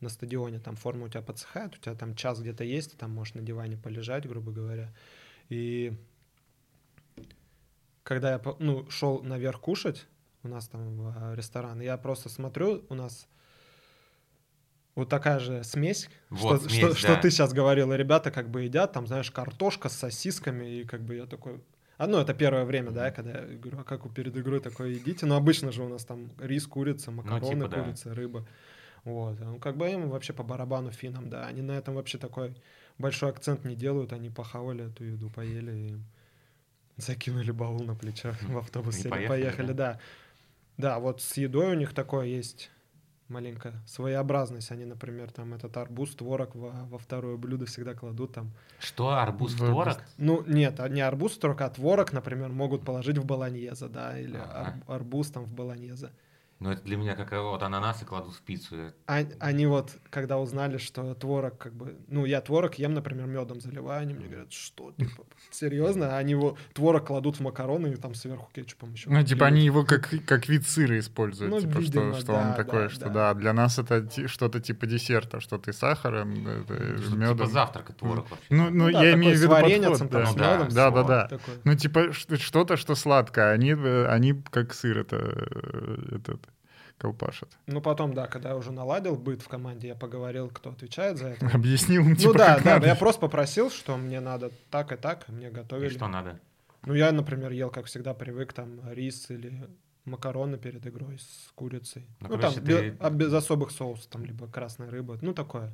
на стадионе, там форма у тебя подсыхает, у тебя там час где-то есть, ты там можешь на диване полежать, грубо говоря. И когда я ну, шел наверх кушать, у нас там э, ресторан. Я просто смотрю, у нас вот такая же смесь, Вот, что, смесь, что, да. что ты сейчас говорил, и ребята как бы едят, там, знаешь, картошка с сосисками, и как бы я такой... А, ну, это первое время, да, когда я говорю, а как вы перед игрой такое едите? Ну, обычно же у нас там рис, курица, макароны, типа, да. курица, рыба. Вот. Ну, как бы им вообще по барабану финам, да. Они на этом вообще такой большой акцент не делают, они похавали эту еду, поели и закинули баул на плечах в автобус, И сели, поехали, поехали, да. Да, вот с едой у них такое есть маленькая своеобразность. Они, например, там этот арбуз, творог во, во второе блюдо всегда кладут там. Что, арбуз, В творог? Ну, нет, а не арбуз, творог, а творог, например, могут положить в болоньезе, да, или Ага. ар- арбуз там в болоньезе. Ну, это для меня как э, вот ананасы кладут в пиццу. А- они вот, когда узнали, что творог, как бы, ну, я творог ем, например, медом заливаю, они мне говорят, что, типа, серьезно? Они его, творог кладут в макароны и там сверху кетчупом еще. Ну, типа, они его как, как вид сыра используют. Ну, типа, видимо, что, что он да, такой, да, что да. да. для нас это что-то типа десерта, что ты сахаром, это, Что, медом. Типа завтрака творог вообще. Ну, ну, да, я имею в виду подход, там, да. с Ну да, медом, да, да, да. такой. Ну, типа, что-то, что сладкое, они, э, они как сыр это, э, этот, колпашат. Ну, потом, да, когда я уже наладил быт в команде, я поговорил, кто отвечает за это. Объяснил им, типа, ну да, как да, надо. я просто попросил, что мне надо так и так, мне И готовили. что надо? Ну, я, например, ел, как всегда, привык там рис или макароны перед игрой с курицей. Ну, Ну, короче, там ты- а без особых соусов, там, либо красная рыба, ну, такое.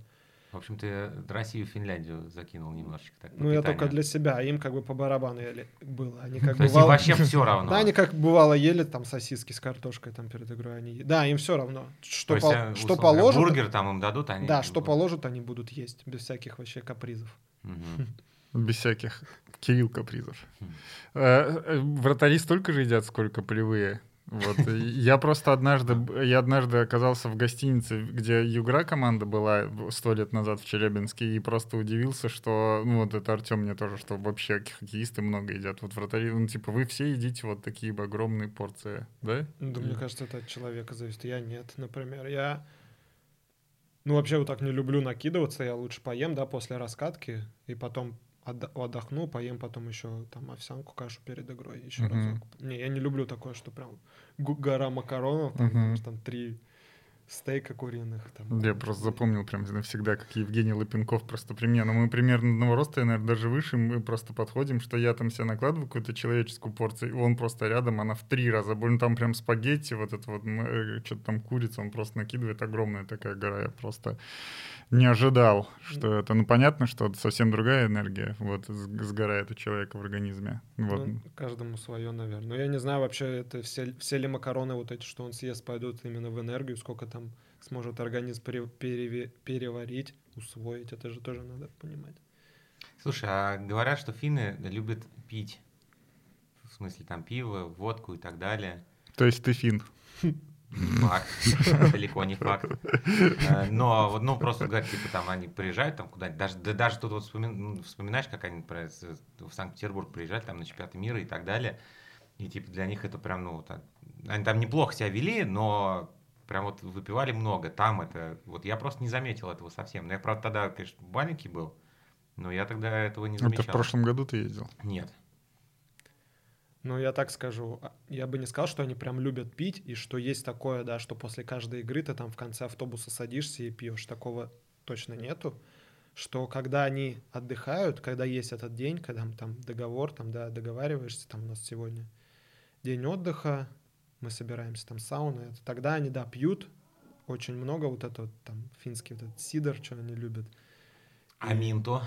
В общем, ты Россию, Финляндию закинул немножечко так. по Ну, я только для себя, им как бы по барабану ели- было. Они как То есть им бывало... вообще все равно. Да, они как бывало ели там сосиски с картошкой там перед игрой. Они... Да, им все равно. Что, То есть, э, что условно, положат, Бургер там им дадут, они... да, что будут. положат, они будут есть, без всяких вообще капризов. Без всяких Кирилл капризов. Э, э, Вратари столько же едят, сколько полевые. Вот. и Я просто однажды, я однажды оказался в гостинице, где Югра команда была сто лет назад в Челябинске, и просто удивился, что, ну вот это Артем мне тоже, что вообще хоккеисты много едят. Вот вратари, ну типа вы все едите вот такие огромные порции, да? Да, мне кажется, это от человека зависит. Я нет, например. Я, ну, вообще вот так не люблю накидываться. Я лучше поем, да, после раскатки, и потом отдохну, поем потом еще там овсянку, кашу перед игрой, еще Мгм. разок. Не, я не люблю такое, что прям гора макаронов, там, Мгм. знаешь, там три стейка куриных. Там, Я просто запомнил прям навсегда, как Евгений Лапенков просто при мне. Ну, мы примерно одного роста, я, наверное, даже выше, мы просто подходим, что я там себе накладываю какую-то человеческую порцию, и он просто рядом, она в три раза больше. Ну, там прям спагетти, вот это вот, что-то там курица, он просто накидывает огромная такая гора. Я просто не ожидал, что это... Ну, понятно, что это совсем другая энергия, вот, сгорает у человека в организме. Вот. Ну, каждому свое, наверное. Но я не знаю вообще, это все, все ли макароны вот эти, что он съест, пойдут именно в энергию, сколько там сможет организм пере- переве- переварить, усвоить. Это же тоже надо понимать. Слушай, а говорят, что финны любят пить. В смысле, там пиво, водку и так далее. То есть ты фин. Факт. Далеко не факт. Э, Но, вот, ну, просто говорят, типа, там, они приезжают там куда-нибудь, даже, да даже тут вот вспоми- ну, вспоминаешь, как они с- в Санкт-Петербург приезжали, там, на чемпионаты мира и так далее, и, типа, для них это прям, ну, так, они там неплохо себя вели, но прям вот выпивали много, там это, вот я просто не заметил этого совсем. Но я, правда, тогда, конечно, маленький был, но я тогда этого не замечал. Это в прошлом году ты ездил? Нет. Ну, я так скажу, а, я бы не сказал, что они прям любят пить, и что есть такое, да, что после каждой игры ты там в конце автобуса садишься и пьешь. Такого точно нету. Что когда они отдыхают, когда есть этот день, когда там договор, там, да, договариваешься, там у нас сегодня день отдыха, мы собираемся там сауна, это, тогда они, да, пьют очень много вот это вот, там финский вот этот сидор, что они любят. А минто?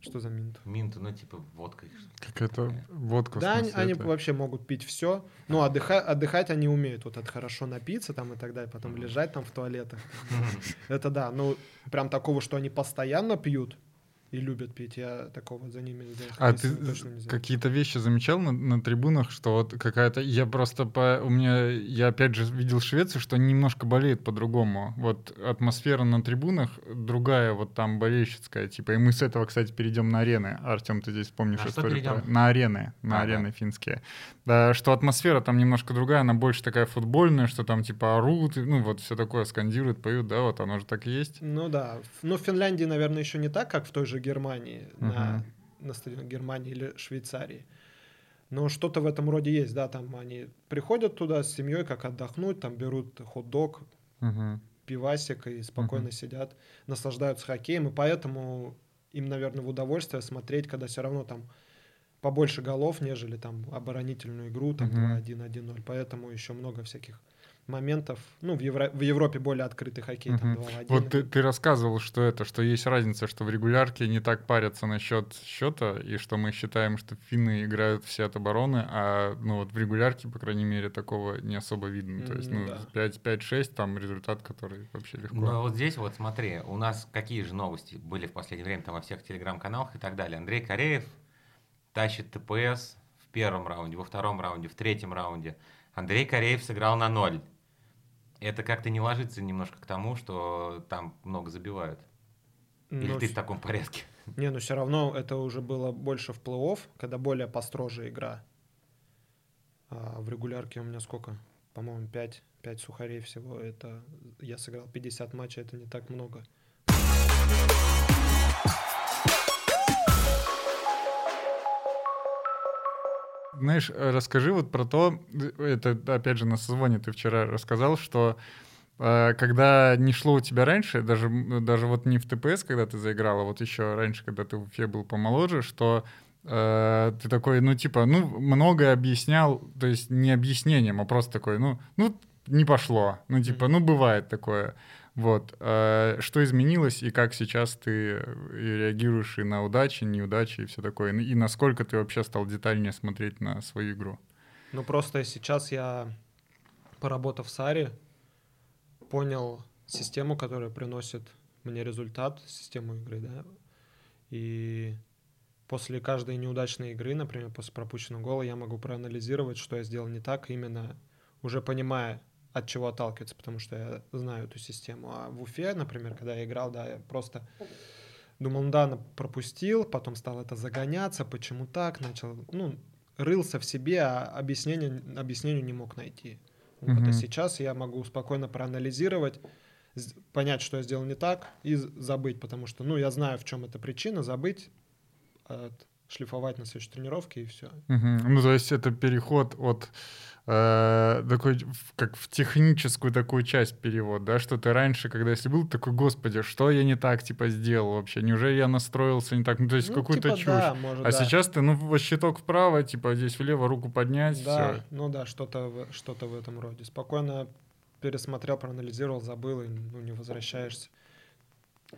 Что за минт? Минто, ну, типа, водка. Какая-то водка. в Да, они, смысле, они это- вообще могут пить все. Но отдыха- отдыхать они умеют. Вот это хорошо напиться там и так далее, потом лежать там в туалетах. Это да, ну прям такого, что они постоянно пьют и любят пить, я такого за ними за А их ты точно не знаю. какие-то вещи замечал на, на трибунах, что вот какая-то... Я просто по... У меня... Я опять же видел Швецию, что они немножко болеют по-другому. Вот атмосфера на трибунах другая, вот там болельщицкая, типа. И мы с этого, кстати, перейдем на арены. Артем, ты здесь помнишь На историю? про-? На арены. На А, арены финские. Да, что атмосфера там немножко другая, она больше такая футбольная, что там типа орут, ну вот все такое, скандируют, поют, да, вот оно же так и есть. Ну да, Ф- ну в Финляндии, наверное, еще не так, как в той же Германии, на, Мгм. на стадионе Германии или Швейцарии. Но что-то в этом роде есть, да, там они приходят туда с семьей, как отдохнуть, там берут хот-дог, Мгм. пивасик и спокойно Мгм. сидят, наслаждаются хоккеем, и поэтому им, наверное, в удовольствие смотреть, когда все равно там побольше голов, нежели там оборонительную игру, там Мгм. 2-1, 1-0, поэтому еще много всяких моментов. Ну, в, Евро- в Европе более открытый хоккей, там Мгм. 2-1. Вот ты, ты рассказывал, что это, что есть разница, что в регулярке не так парятся насчет счета, и что мы считаем, что финны играют все от обороны, а ну вот в регулярке, по крайней мере, такого не особо видно. То есть, ну, да. 5-6 там результат, который вообще легко. Ну вот здесь вот смотри, у нас какие же новости были в последнее время там во всех телеграм-каналах и так далее. Андрей Кореев тащит ТПС в первом раунде, во втором раунде, в третьем раунде. Андрей Кореев сыграл на ноль. Это как-то не ложится немножко к тому, что там много забивают. Или Ну, ты в таком порядке? Не, ну все равно это уже было больше в плей-офф, когда более построже игра. А в регулярке у меня сколько? По-моему, 5, 5 сухарей всего. Это я сыграл 50 матчей, это не так много. Знаешь, э, расскажи вот про то, это опять же на созвоне ты вчера рассказал, что э, когда не шло у тебя раньше, даже, даже вот не в ТПС, когда ты заиграла, вот еще раньше, когда ты в Уфе был помоложе, что э, ты такой, ну типа, ну многое объяснял, то есть не объяснением, а просто такой, ну, ну не пошло, ну типа, ну бывает такое. Вот. э, Что изменилось и как сейчас ты э, реагируешь и на удачи, неудачи и все такое? И насколько ты вообще стал детальнее смотреть на свою игру? Ну просто сейчас я, поработав с Ари, понял систему, которая приносит мне результат, систему игры, да. И после каждой неудачной игры, например, после пропущенного гола, я могу проанализировать, что я сделал не так, именно уже понимая, от чего отталкиваться, потому что я знаю эту систему. А в Уфе, например, когда я играл, да, я просто думал, ну да, на- пропустил, потом стал это загоняться, почему так, начал, ну, рылся в себе, а объяснение, объяснению не мог найти. Вот, Мгм. а сейчас я могу спокойно проанализировать, понять, что я сделал не так, и забыть, потому что, ну, я знаю, в чем эта причина, забыть, от- шлифовать на следующей тренировке, и все. Мгм. Ну, то есть это переход от э, такой, как в техническую такую часть перевод, да, что ты раньше, когда если был такой, господи, что я не так, типа, сделал вообще, неужели я настроился не так, ну, то есть Ну, какую-то типа, чушь. да, может, а да. сейчас ты, ну, щиток вправо, типа, здесь влево, руку поднять, Да, все. ну да, что-то в, что-то в этом роде. Спокойно пересмотрел, проанализировал, забыл, и ну, не возвращаешься.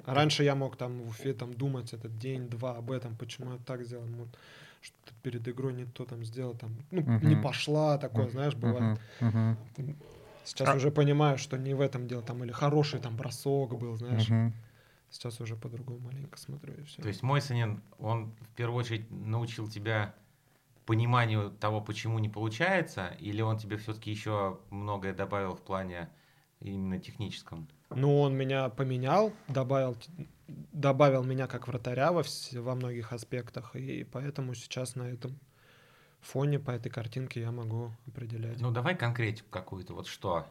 А раньше я мог там в Уфе там думать этот день-два об этом, почему я так сделал, может, что-то перед игрой не то там сделал, там, ну, не Мгм. пошла, такое, знаешь, бывает. Мгм, Сейчас А- уже понимаю, что не в этом дело, там, или хороший там бросок был, знаешь. мгм. Сейчас уже по-другому маленько смотрю, и все. То есть Мойсонин, он в первую очередь научил тебя пониманию того, почему не получается, или он тебе все-таки еще многое добавил в плане именно техническом? Ну, он меня поменял, добавил, добавил меня как вратаря во, вс- во многих аспектах, и поэтому сейчас на этом фоне, по этой картинке я могу определять. Ну, давай конкретику какую-то, вот что?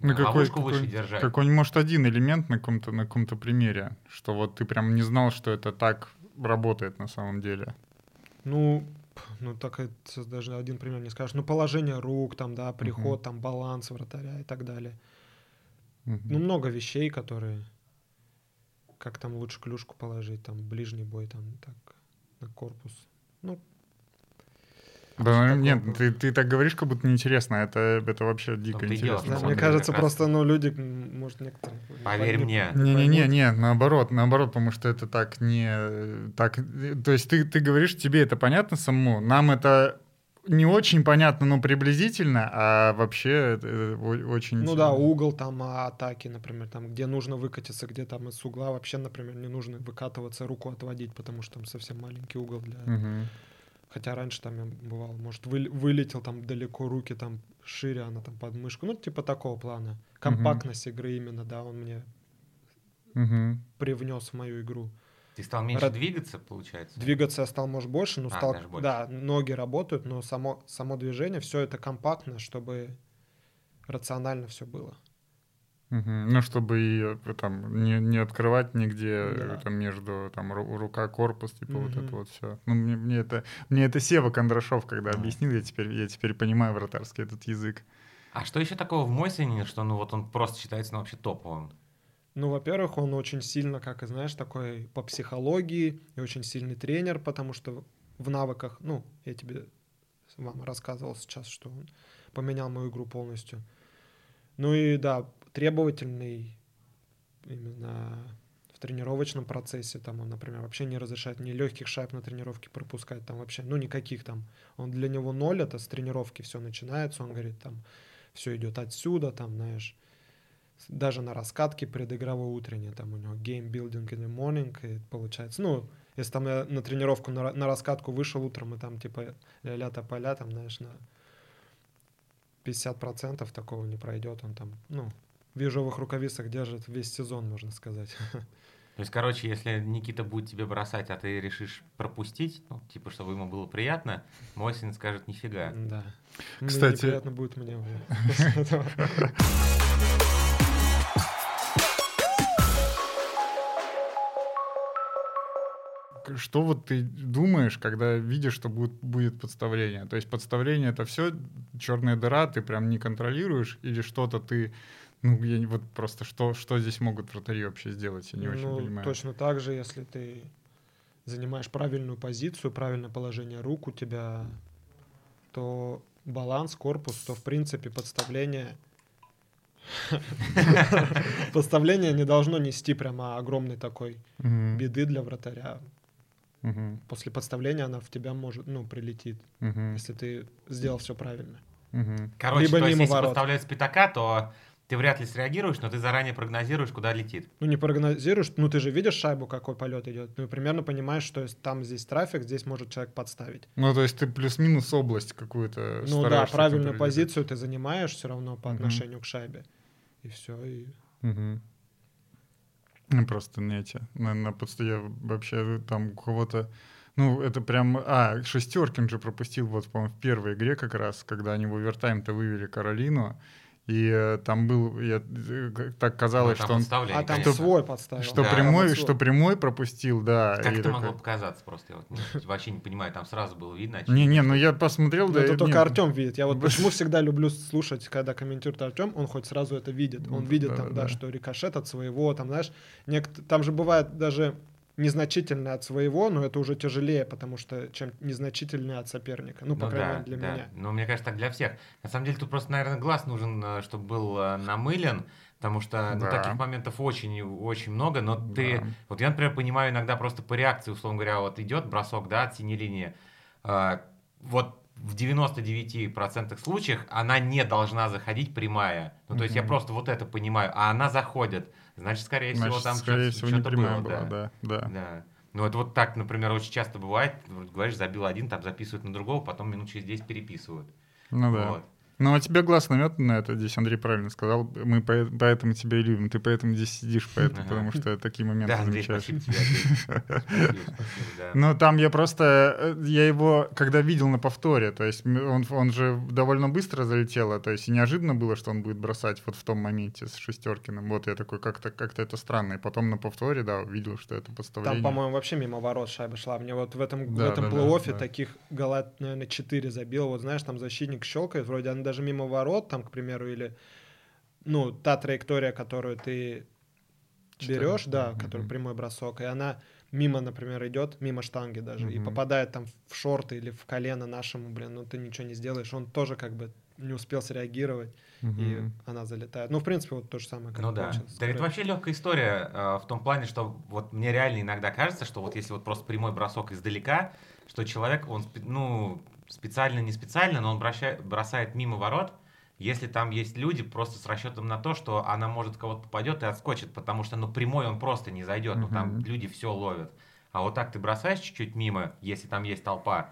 Ну, какой, какой, держать. какой-нибудь, может, один элемент на каком-то, на каком-то примере, что вот ты прям не знал, что это так работает на самом деле. Ну, ну так это даже один пример не скажешь. Ну, положение рук, там, да, приход, там, баланс вратаря и так далее. Ну, много вещей, которые... Как там лучше клюшку положить, там, ближний бой, там, так, на корпус. Ну, Да, ну, нет, ты, ты так говоришь, как будто неинтересно. Это, это вообще дико интересно. да, мне кажется, раз- просто, ну, люди, может, некоторые... Поверь не- мне. Не-не-не, наоборот, наоборот, потому что это так не... Так, то есть ты, ты говоришь, тебе это понятно самому, нам это не очень понятно, но приблизительно, а вообще это о- очень... Ну да, угол там а, атаки, например, там, где нужно выкатиться, где там из угла вообще, например, не нужно выкатываться, руку отводить, потому что там совсем маленький угол для... Мгм. Хотя раньше там я бывал, может, вы- вылетел там далеко, руки там шире, она там под мышку. Ну, типа такого плана. Компактность игры именно, да, он мне Мгм. привнес в мою игру. Ты стал меньше Рад- двигаться, получается? Двигаться я стал, может, больше, но А, стал... даже больше. Да, ноги работают, но само, само движение, все это компактно, чтобы рационально все было. Мгм. Ну, чтобы и э, там не, не открывать нигде э, Да. там между там ру- рука, корпус, типа вот это вот все. Ну, мне, мне это мне это Сева Кондрашов, когда Да. объяснил, я теперь я теперь понимаю вратарский этот язык. А что еще такого в Мойсине, что ну вот он просто считается ну, вообще топовым? Ну, во-первых, он очень сильно, как и знаешь, такой по психологии и очень сильный тренер, потому что в навыках, ну, я тебе вам рассказывал сейчас, что он поменял мою игру полностью. Ну и да, требовательный именно в тренировочном процессе, там он, например, вообще не разрешает ни легких шайб на тренировке пропускать, там вообще, ну, никаких там. Он для него ноль, это с тренировки все начинается, он говорит, там, все идет отсюда, там, знаешь, даже на раскатке предыгровой утренней, там у него game building in the morning, и получается, ну, если там я на тренировку, на, на раскатку вышел утром, и там типа ля-ля поля, там, знаешь, на 50% такого не пройдет, он там, ну, в ежовых рукавицах держит весь сезон, можно сказать. То есть, короче, если Никита будет тебе бросать, а ты решишь пропустить, ну, типа, чтобы ему было приятно, Мойсин скажет нифига. Да. Ну, Кстати- неприятно будет мне Что вот ты думаешь, когда видишь, что будет, будет подставление? То есть подставление это все черная дыра, ты прям не контролируешь, или что-то ты, ну, я вот просто что, что здесь могут вратари вообще сделать, я не очень Ну, понимаю. точно так же, если ты занимаешь правильную позицию, правильное положение рук у тебя, то баланс, корпус, то в принципе подставление подставление не должно нести прямо огромной такой беды для вратаря. Мгм. После подставления она в тебя может, ну, прилетит, Мгм. если ты сделал все правильно. Мгм. Короче, Либо то есть, если ворот. подставляют с пятака, то ты вряд ли среагируешь, но ты заранее прогнозируешь, куда летит. Ну, не прогнозируешь, ну, ты же видишь шайбу, какой полет идет, ну, и примерно понимаешь, что есть- там здесь трафик, здесь может человек подставить. Ну, то есть ты плюс-минус область какую-то Ну да, правильную позицию ты занимаешь все равно по отношению к шайбе. И все. И... Мгм. Ну, просто на эти, на, на я вообще там у кого-то, ну, это прям, а, Шестеркин же пропустил, вот, по-моему, в первой игре как раз, когда они в овертайм-то вывели Каролину, и э, там был, я, э, так казалось, Ну, там что он, А там конечно. свой подставил. что Да. прямой, что прямой пропустил, да. Как это такой- могло показаться просто? Я вот вообще не понимаю, там сразу было видно. Не, не, ну я посмотрел, Ну, да. это только. Артем видит. Я вот почему всегда люблю слушать, когда комментирует Артем, он хоть сразу это видит. Он Ну, видит да, там, да. что рикошет от своего, там, знаешь, там же бывает даже незначительное от своего, но это уже тяжелее, потому что чем незначительное от соперника. Ну, по Ну крайней да, мере, для да. меня. Ну, мне кажется, так для всех. На самом деле, тут просто, наверное, глаз нужен, э, чтобы был э, намылен, потому что ну, Да. таких моментов очень и очень много, но ты... Да. Вот я, например, понимаю иногда просто по реакции, условно говоря, вот идет бросок, да, от синей линии. э, Вот в 99% случаях она не должна заходить прямая. Ну, то есть я просто вот это понимаю, а она заходит. Значит, скорее всего, Значит, там скорее что-то, всего, что-то было, была, да. да, да. Да. Ну, это вот так, например, очень часто бывает. Говоришь, забил один, там записывают на другого, потом минут через 10 переписывают. Ну да. Вот. Ну, а тебе глаз наметан на это, здесь Андрей правильно сказал. Мы по- поэтому тебя и любим. Ты поэтому здесь сидишь, поэтому, Ага. потому что такие моменты Да, Андрей, замечаешь. спасибо тебе. Андрей. Да. Ну, там я просто, э, я его, когда видел на повторе, то есть он, он же довольно быстро залетел, а, то есть и неожиданно было, что он будет бросать вот в том моменте с Шестеркиным. Вот я такой, как-то как это странно. И потом на повторе, да, увидел, что это подставление. Там, по-моему, вообще мимо ворот шайба шла. Мне вот в этом, Да, в этом да, да, плей-оффе да. таких гола, наверное, 4 забил. Вот знаешь, там защитник щелкает, вроде она даже мимо ворот, там, к примеру, или ну, та траектория, которую ты берешь, да, Мгм. который прямой бросок, и она мимо, например, идет, мимо штанги даже, и Мгм. попадает там в шорты или в колено нашему, блин, ну ты ничего не сделаешь. Он тоже как бы не успел среагировать, и Мгм. она залетает. Ну, в принципе, вот то же самое, как Ну да. получилось Да это вообще легкая история э, в том плане, что вот мне реально иногда кажется, что вот если вот просто прямой бросок издалека, что человек, он, ну, специально, не специально, но он бросает, бросает мимо ворот, если там есть люди просто с расчетом на то, что она может кого-то попадет и отскочит, потому что, ну, прямой он просто не зайдет, ну, там люди все ловят. А вот так ты бросаешь чуть-чуть мимо, если там есть толпа,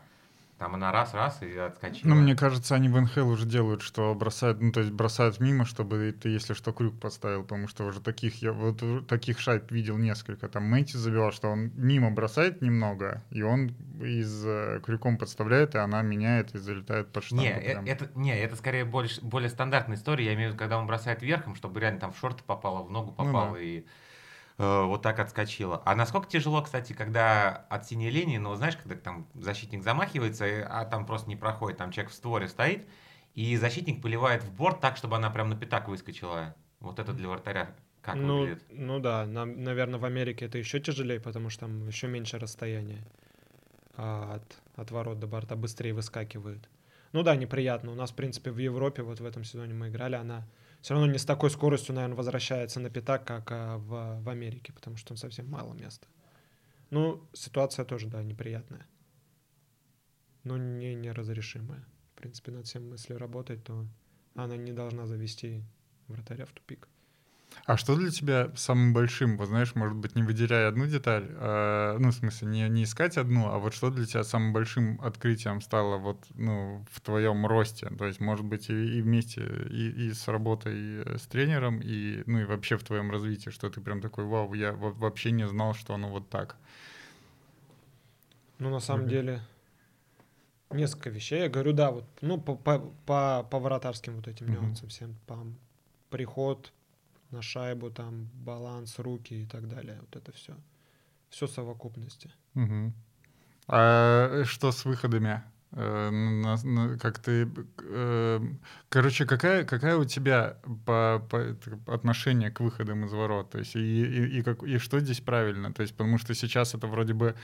Там она раз-раз и отскочила. Ну, мне кажется, они в НХЛ уже делают, что бросают, ну, то есть бросают мимо, чтобы ты, если что, крюк поставил, потому что уже таких, я вот таких шайб видел несколько. Там Мэтти забивал, что он мимо бросает немного, и он из э, крюком подставляет, и она меняет и залетает под штангу. Не, э- прям. это, не, это скорее больше, более стандартная история. Я имею в виду, когда он бросает верхом, чтобы реально там в шорты попало, в ногу Ну попало да. и вот так отскочила. А насколько тяжело, кстати, когда от синей линии, ну, знаешь, когда там защитник замахивается, э, а там просто не проходит, там человек в створе стоит, и защитник поливает в борт так, чтобы она прям на пятак выскочила. Вот это для вратаря как ну, выглядит? ну да, наверное, в Америке это еще тяжелее, потому что там еще меньше расстояние а, от, от ворот до борта, быстрее выскакивают. Ну да, неприятно. У нас, в принципе, в Европе, вот в этом сезоне мы играли, она все равно не с такой скоростью, наверное, возвращается на пятак, как а, в, в Америке, потому что там совсем мало места. Ну, ситуация тоже, да, неприятная. Но не неразрешимая. В принципе, над всем, если работать, то она не должна завести вратаря в тупик. А что для тебя самым большим, вот знаешь, может быть, не выделяя одну деталь, а, ну, в смысле, не, не искать одну, а вот что для тебя самым большим открытием стало вот, ну, в твоем росте? То есть, может быть, и, и вместе, и, и с работой с тренером, и, ну, и вообще в твоем развитии, что ты прям такой, вау, я во- вообще не знал, что оно вот так. Ну, на самом деле, несколько вещей. Я говорю, да, вот, ну, по, по, по, по вратарским вот этим нюансам всем. По, приход на шайбу, там, баланс, руки и так далее. Вот это все. Все совокупности. Мгм. А что с выходами? Э, как ты, э, короче, какая какая у тебя по, по- отношение к выходам из ворот? То есть и, и, и, как, и что здесь правильно? То есть потому что сейчас это вроде бы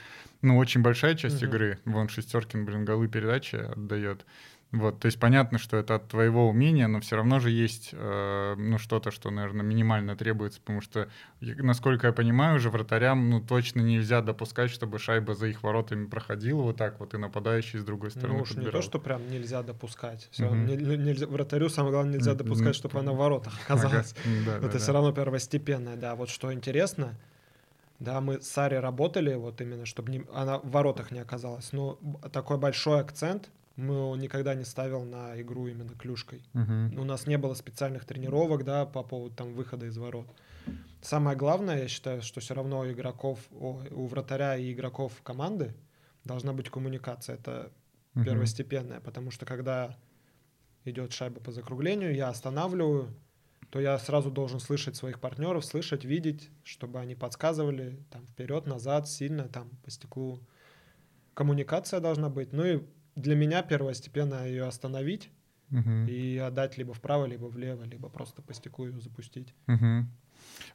ну очень большая часть Мгм. игры. Вон Шестеркин, блин, голы передачи отдает. Вот, то есть понятно, что это от твоего умения, но все равно же есть, э, ну, что-то, что, наверное, минимально требуется, потому что, насколько я понимаю, уже вратарям, ну, точно нельзя допускать, чтобы шайба за их воротами проходила вот так вот, и нападающий с другой стороны ну уж не подбирал. то, что прям нельзя допускать. Всё, Мгм. не- не- нельзя, вратарю самое главное нельзя допускать, ну, чтобы она в воротах оказалась. Ага, да, да, Это да. все равно первостепенное, да. Вот что интересно, да, мы с Сари работали, вот именно, чтобы не- она в воротах не оказалась. Но такой большой акцент мы никогда не ставил на игру именно клюшкой. Мгм. У нас не было специальных тренировок, да, по поводу там выхода из ворот. Самое главное, я считаю, что все равно у игроков, у вратаря и игроков команды должна быть коммуникация. Это Мгм. первостепенная, потому что когда идет шайба по закруглению, я останавливаю, то я сразу должен слышать своих партнеров, слышать, видеть, чтобы они подсказывали там вперед, назад, сильно там по стеклу. Коммуникация должна быть. Ну и для меня первостепенно ее остановить Мгм. и отдать либо вправо, либо влево, либо просто по стеклу ее запустить. Мгм.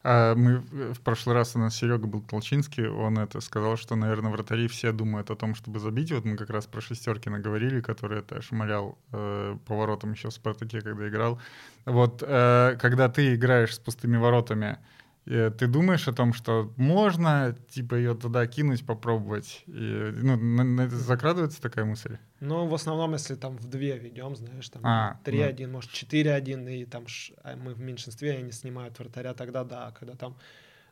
А мы в в прошлый раз у нас Серега был Толчинский, он это сказал, что, наверное, вратари все думают о том, чтобы забить. Вот мы как раз про Шестеркина говорили, который это шмалял э, поворотом еще в Спартаке, когда играл. Вот э, когда ты играешь с пустыми воротами, э, ты думаешь о том, что можно, типа, ее туда кинуть, попробовать? И, ну, на- на это закрадывается такая мысль? Но в основном, если там в две ведем, знаешь, там А, 3-1, может 4-1, и там ш- а мы в меньшинстве, и они снимают вратаря, тогда да, когда там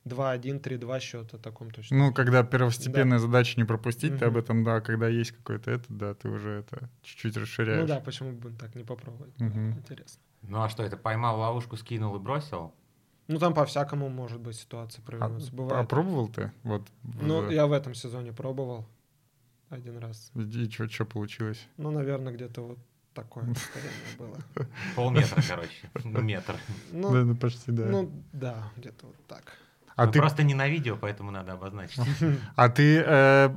2-1, 3-2 счет, о таком точно. Ну, когда первостепенная задача не пропустить, ты Мгм. об этом, да, когда есть какой-то это, да, ты уже это чуть-чуть расширяешь. Ну да, почему бы так не попробовать? Да, Мгм. Интересно. Ну а что, это поймал ловушку, скинул и бросил? Ну там по-всякому может быть ситуация А, провернуться. а Бывает. пробовал ты? Вот. Ну, в- я в этом сезоне пробовал один раз. И что получилось? Ну, наверное, где-то вот такое расстояние было. Полметра, короче. Ну, метр. Ну, да, ну почти, да. ну да, где-то вот так. А Ну, ты, Просто не на видео, поэтому надо обозначить. а ты, э,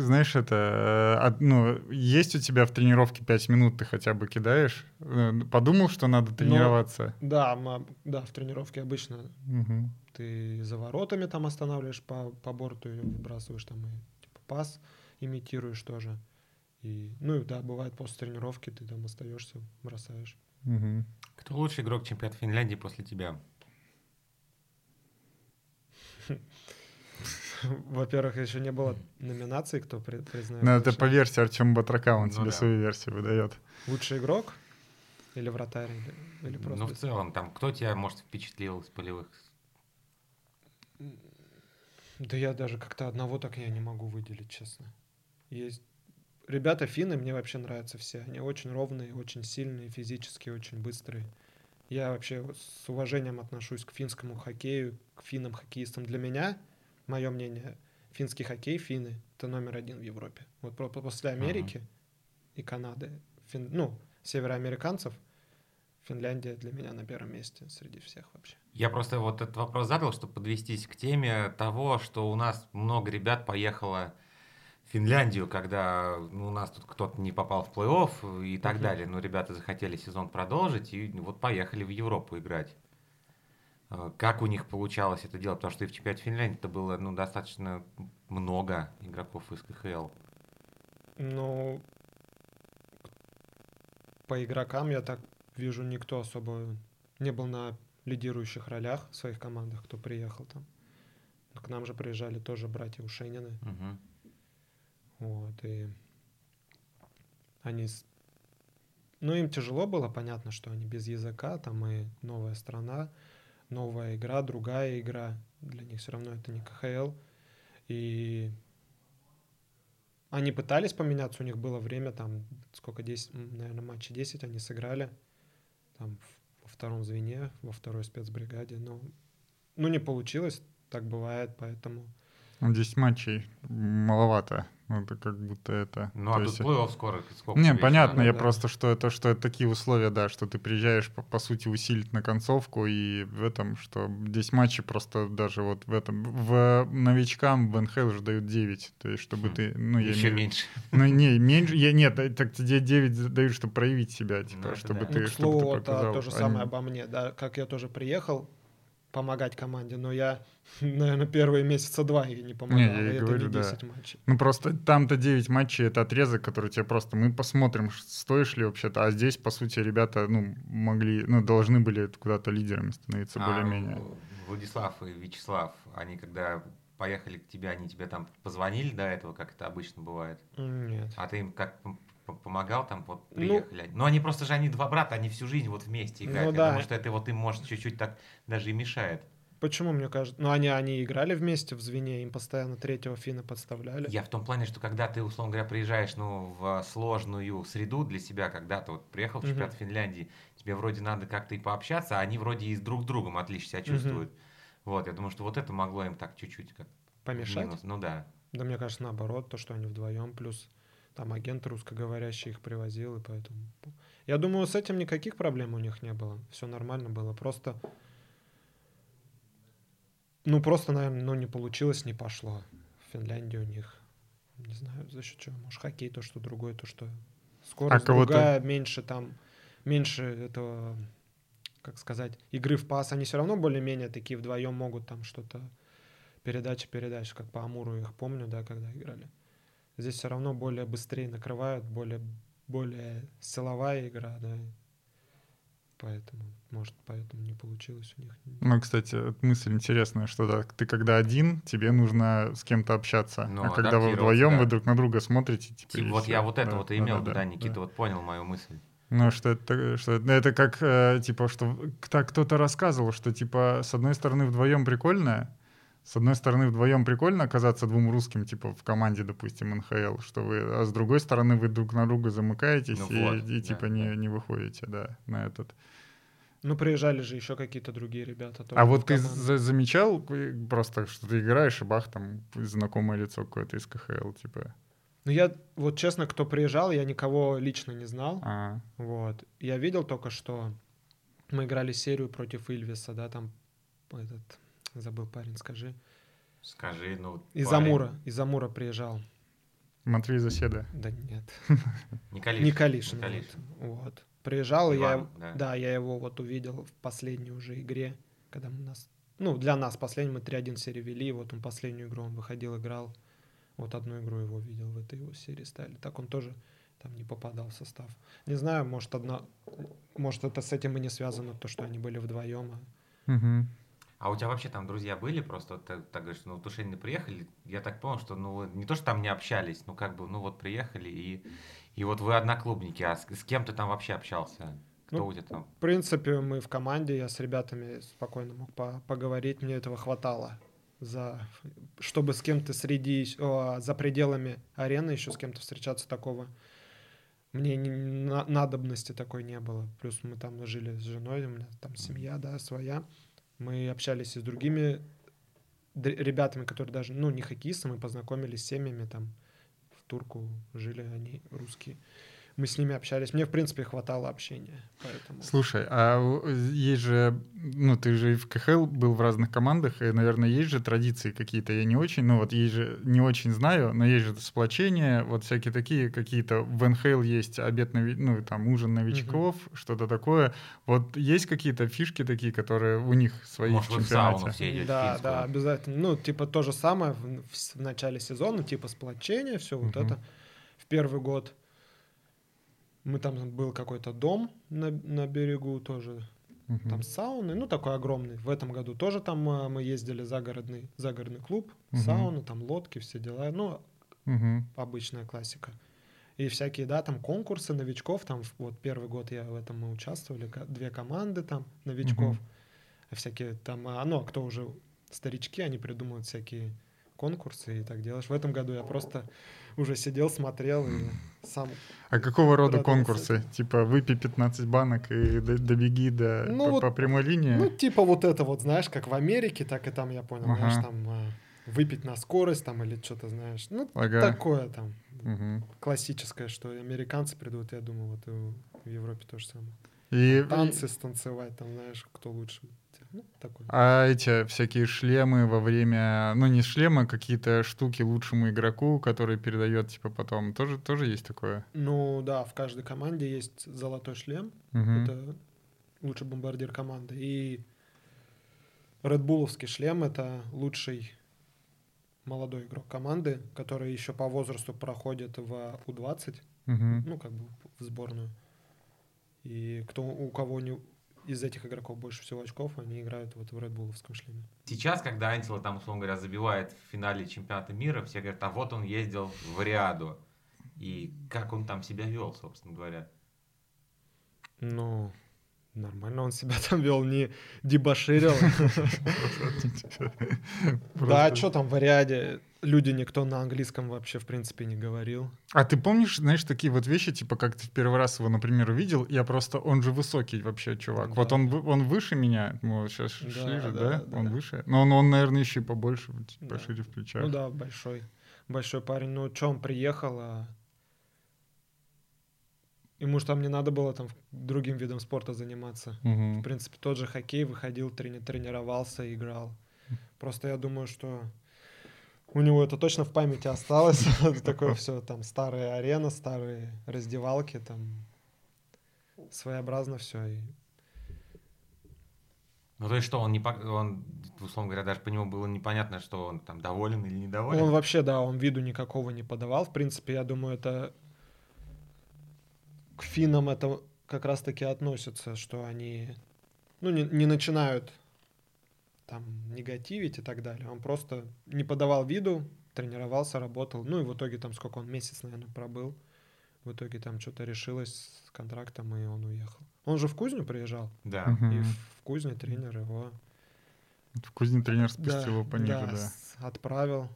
знаешь, это, э, ну, есть у тебя в тренировке 5 минут, ты хотя бы кидаешь? Э, Подумал, что надо тренироваться? Да, да, в тренировке обычно ты за воротами там останавливаешь по, по борту выбрасываешь там и типа пас имитируешь тоже. И, ну и да, бывает после тренировки ты там остаешься, бросаешь. Мгм. Кто лучший игрок чемпионата Финляндии после тебя? Во-первых, еще не было номинации, кто при- признает. Ну, это по версии Артема Батрака, он Ну тебе да. свою версию выдает. Лучший игрок или вратарь, или, или просто... Ну, в целом, там, кто тебя, может, впечатлил из полевых? Да я даже как-то одного так я не могу выделить, честно. Есть ребята финны мне вообще нравятся все. Они очень ровные, очень сильные, физически очень быстрые. Я вообще с уважением отношусь к финскому хоккею, к финнам хоккеистам. Для меня, мое мнение, финский хоккей, финны, это номер один в Европе. Вот после Америки и Канады, фин- ну, североамериканцев, Финляндия для меня на первом месте среди всех вообще. Я просто вот этот вопрос задал, чтобы подвестись к теме того, что у нас много ребят поехало Финляндию, когда ну, у нас тут кто-то не попал в плей-офф и так Мгм. далее. Но ребята захотели сезон продолжить и вот поехали в Европу играть. Э, Как у них получалось это делать? Потому что и в чемпионате Финляндии это было ну, достаточно много игроков из КХЛ. Ну, по игрокам я так вижу, никто особо не был на лидирующих ролях в своих командах, кто приехал там. К нам же приезжали тоже братья Ушенины. Мгм. Вот, и они... Ну, им тяжело было, понятно, что они без языка, там и новая страна, новая игра, другая игра. Для них все равно это не КХЛ. И они пытались поменяться, у них было время, там, сколько, 10, наверное, матчей 10 они сыграли, там, во втором звене, во второй спецбригаде, но, ну, не получилось, так бывает, поэтому... Ну, 10 матчей маловато. Ну, это как будто это... Ну, то а тут есть- плей-офф скоро. Сколько Не, понятно, еще я да. просто, что это, что это такие условия, да, что ты приезжаешь, по, по сути, усилить на концовку, и в этом, что 10 матчей просто даже вот в этом, в новичкам в НХЛ уже дают 9, то есть чтобы Хм. ты, ну, я Еще имею- меньше. Ну, не, меньше, я, нет, да, так тебе 9 дают, чтобы проявить себя, типа, это чтобы да. ты, Ну, к чтобы слову, ты вот, а, показал. то же Они- самое обо мне, да, как я тоже приехал помогать команде, но я, наверное, первые месяца два и не помогал, я и и это говорю, не да. 10 матчей. Ну, просто там-то 9 матчей, это отрезок, который тебе просто... Мы посмотрим, стоишь ли вообще-то. А здесь, по сути, ребята, ну, могли, ну, должны были куда-то лидерами становиться А, более-менее. Владислав и Вячеслав, они когда поехали к тебе, они тебе там позвонили до этого, как это обычно бывает? Нет. А ты им как помогал там, вот Ну- приехали? Ну, они просто же, они два брата, они всю жизнь вот вместе Ну играют. Я да. думаю, что это вот им, может, чуть-чуть так даже и мешает. Почему, мне кажется? Ну, они, они играли вместе в звене, им постоянно третьего финна подставляли. Я в том плане, что когда ты, условно говоря, приезжаешь ну, в сложную среду для себя, когда ты вот приехал в чемпионат Финляндии, тебе вроде надо как-то и пообщаться, а они вроде и с друг другом отлично себя чувствуют. Вот, я думаю, что вот это могло им так чуть-чуть как Помешать? минус. Ну да. Да мне кажется, наоборот, то, что они вдвоем, плюс там агент русскоговорящий их привозил, и поэтому... Я думаю, с этим никаких проблем у них не было. Все нормально было. Просто... Ну, просто, наверное, ну, не получилось, не пошло. В Финляндии у них, не знаю, за счет чего. Может, хоккей то, что другое, то, что скорость кого-то- другая, меньше там, меньше этого, как сказать, игры в пас. Они все равно более-менее такие вдвоем могут там что-то передача передач, как по Амуру их помню, да, когда играли. Здесь все равно более быстрее накрывают, более, более силовая игра, да. Поэтому, может, поэтому не получилось у них. Ну, кстати, вот мысль интересная, что да, ты когда один, тебе нужно с кем-то общаться. Ну, а когда вы вдвоем, да. вы друг на друга смотрите, типа. Типа, вот всё. я вот это Да, вот и имел да, виду, да, Никита вот понял мою мысль. Ну, что это, что это, это как, э, типа, что так кто-то рассказывал, что, типа, с одной стороны, вдвоем прикольно, с одной стороны, вдвоем прикольно оказаться двум русским, типа, в команде, допустим, НХЛ, что вы, а с другой стороны, вы друг на друга замыкаетесь Ну и, вот, и, да, типа, да. Не, не выходите, да, на этот. Ну, приезжали же еще какие-то другие ребята. тоже А вот ты за- замечал э, просто, что ты играешь, и бах, там, знакомое лицо какое-то из КХЛ, типа, Ну, я, вот честно, кто приезжал, я никого лично не знал. а, Вот. Я видел только, что мы играли серию против Ильвиса, да, там этот, забыл парень, скажи. Скажи, ну... Из парень, Амура, из Амура приезжал. Матвей Заседа. Да нет. Николишин. Не Калишин. Николишин. Вот. Вот. Приезжал, и я, Иван, да. да, я его вот увидел в последней уже игре, когда мы нас, ну, для нас последний, мы 3-1 серию вели, вот он последнюю игру, он выходил, играл, вот одну игру его видел, в этой его серии ставили. Так он тоже там не попадал в состав. Не знаю, может, одна, может, это с этим и не связано, то, что они были вдвоем. а Мгм. А у тебя вообще там друзья были? Просто вот ты так говоришь, ну, в Тушине приехали, я так понял, что, ну, не то, что там не общались, ну, как бы, ну, вот приехали, и, и вот вы одноклубники, а с, с кем ты там вообще общался? Кто Ну, у тебя там? В принципе, мы в команде, я с ребятами спокойно мог по- поговорить, мне этого хватало. за чтобы с кем-то среди о, за пределами арены еще с кем-то встречаться такого мне не, на, надобности такой не было. Плюс мы там жили с женой, у меня там семья, да, своя. Мы общались и с другими ребятами, которые даже, ну, не хоккеисты, мы познакомились с семьями там. В Турку жили они русские мы с ними общались. Мне, в принципе, хватало общения. Поэтому... Слушай, а есть же, ну, ты же в КХЛ был в разных командах, и, наверное, есть же традиции какие-то, я не очень, ну, вот есть же, не очень знаю, но есть же сплочение, вот всякие такие какие-то, в НХЛ есть обед, нови... ну, там, ужин новичков, угу. что-то такое. Вот есть какие-то фишки такие, которые у них свои Может, в чемпионате? все идете Да, да, обязательно. Ну, типа то же самое в, в, в начале сезона, типа сплочение, все угу. вот это. В первый год мы там был какой-то дом на, на берегу тоже, uh там сауны, ну такой огромный. В этом году тоже там а, мы ездили загородный загородный клуб, uh сауны, там лодки, все дела, ну uh обычная классика. И всякие, да, там конкурсы новичков, там вот первый год я в этом мы участвовали, две команды там новичков, uh всякие там, а, ну, а кто уже старички, они придумывают всякие конкурсы и так делаешь. В этом году я просто уже сидел, смотрел и сам... А какого рода конкурсы? Типа выпей 15 банок и добеги до, ну, по, вот, по прямой линии? Ну, типа вот это вот, знаешь, как в Америке, так и там, я понял, ага. знаешь, там а, выпить на скорость там или что-то, знаешь. Ну, ага. такое там. Угу. Классическое, что американцы придут, я думаю, вот и в Европе то же самое. И... Танцы станцевать, там, знаешь, кто лучше. Ну, такой. А эти всякие шлемы во время... Ну, не шлемы, а какие-то штуки лучшему игроку, который передает, типа, потом. Тоже, тоже есть такое? Ну, да, в каждой команде есть золотой шлем. Угу. Это лучший бомбардир команды. И Редбуловский шлем — это лучший молодой игрок команды, который еще по возрасту проходит в У-20, угу. ну, как бы в сборную. И кто, у кого не, из этих игроков больше всего очков, они играют вот в Редбуловском шлеме. Сейчас, когда Антила там, условно говоря, забивает в финале чемпионата мира, все говорят, а вот он ездил в Риаду. И как он там себя вел, собственно говоря? Ну, нормально он себя там вел, не дебоширил. Да, а что там в Ариаде? Люди никто на английском вообще в принципе не говорил. А ты помнишь, знаешь, такие вот вещи, типа как ты в первый раз его, например, увидел, я просто, он же высокий вообще чувак. Да. Вот он, он выше меня, мы вот сейчас да, шли же, да, да? да? Он выше. Но он, он, наверное, еще и побольше, пошире да. в плечах. Ну да, большой, большой парень. Ну, что он приехал, а... Ему же там не надо было там другим видом спорта заниматься. Угу. В принципе, тот же хоккей выходил, трени тренировался, играл. Просто я думаю, что у него это точно в памяти осталось. Такое все, там, старая арена, старые раздевалки, там, своеобразно все. И... Ну, то есть что, он, не, он, условно говоря, даже по нему было непонятно, что он там доволен или недоволен? Он вообще, да, он виду никакого не подавал. В принципе, я думаю, это к финнам это как раз-таки относится, что они, ну, не, не начинают там негативить и так далее. Он просто не подавал виду, тренировался, работал. Ну и в итоге там сколько он месяц, наверное, пробыл. В итоге там что-то решилось с контрактом, и он уехал. Он же в Кузню приезжал. Да. И в Кузне тренер его... В Кузне тренер спустил да, его по да, да. отправил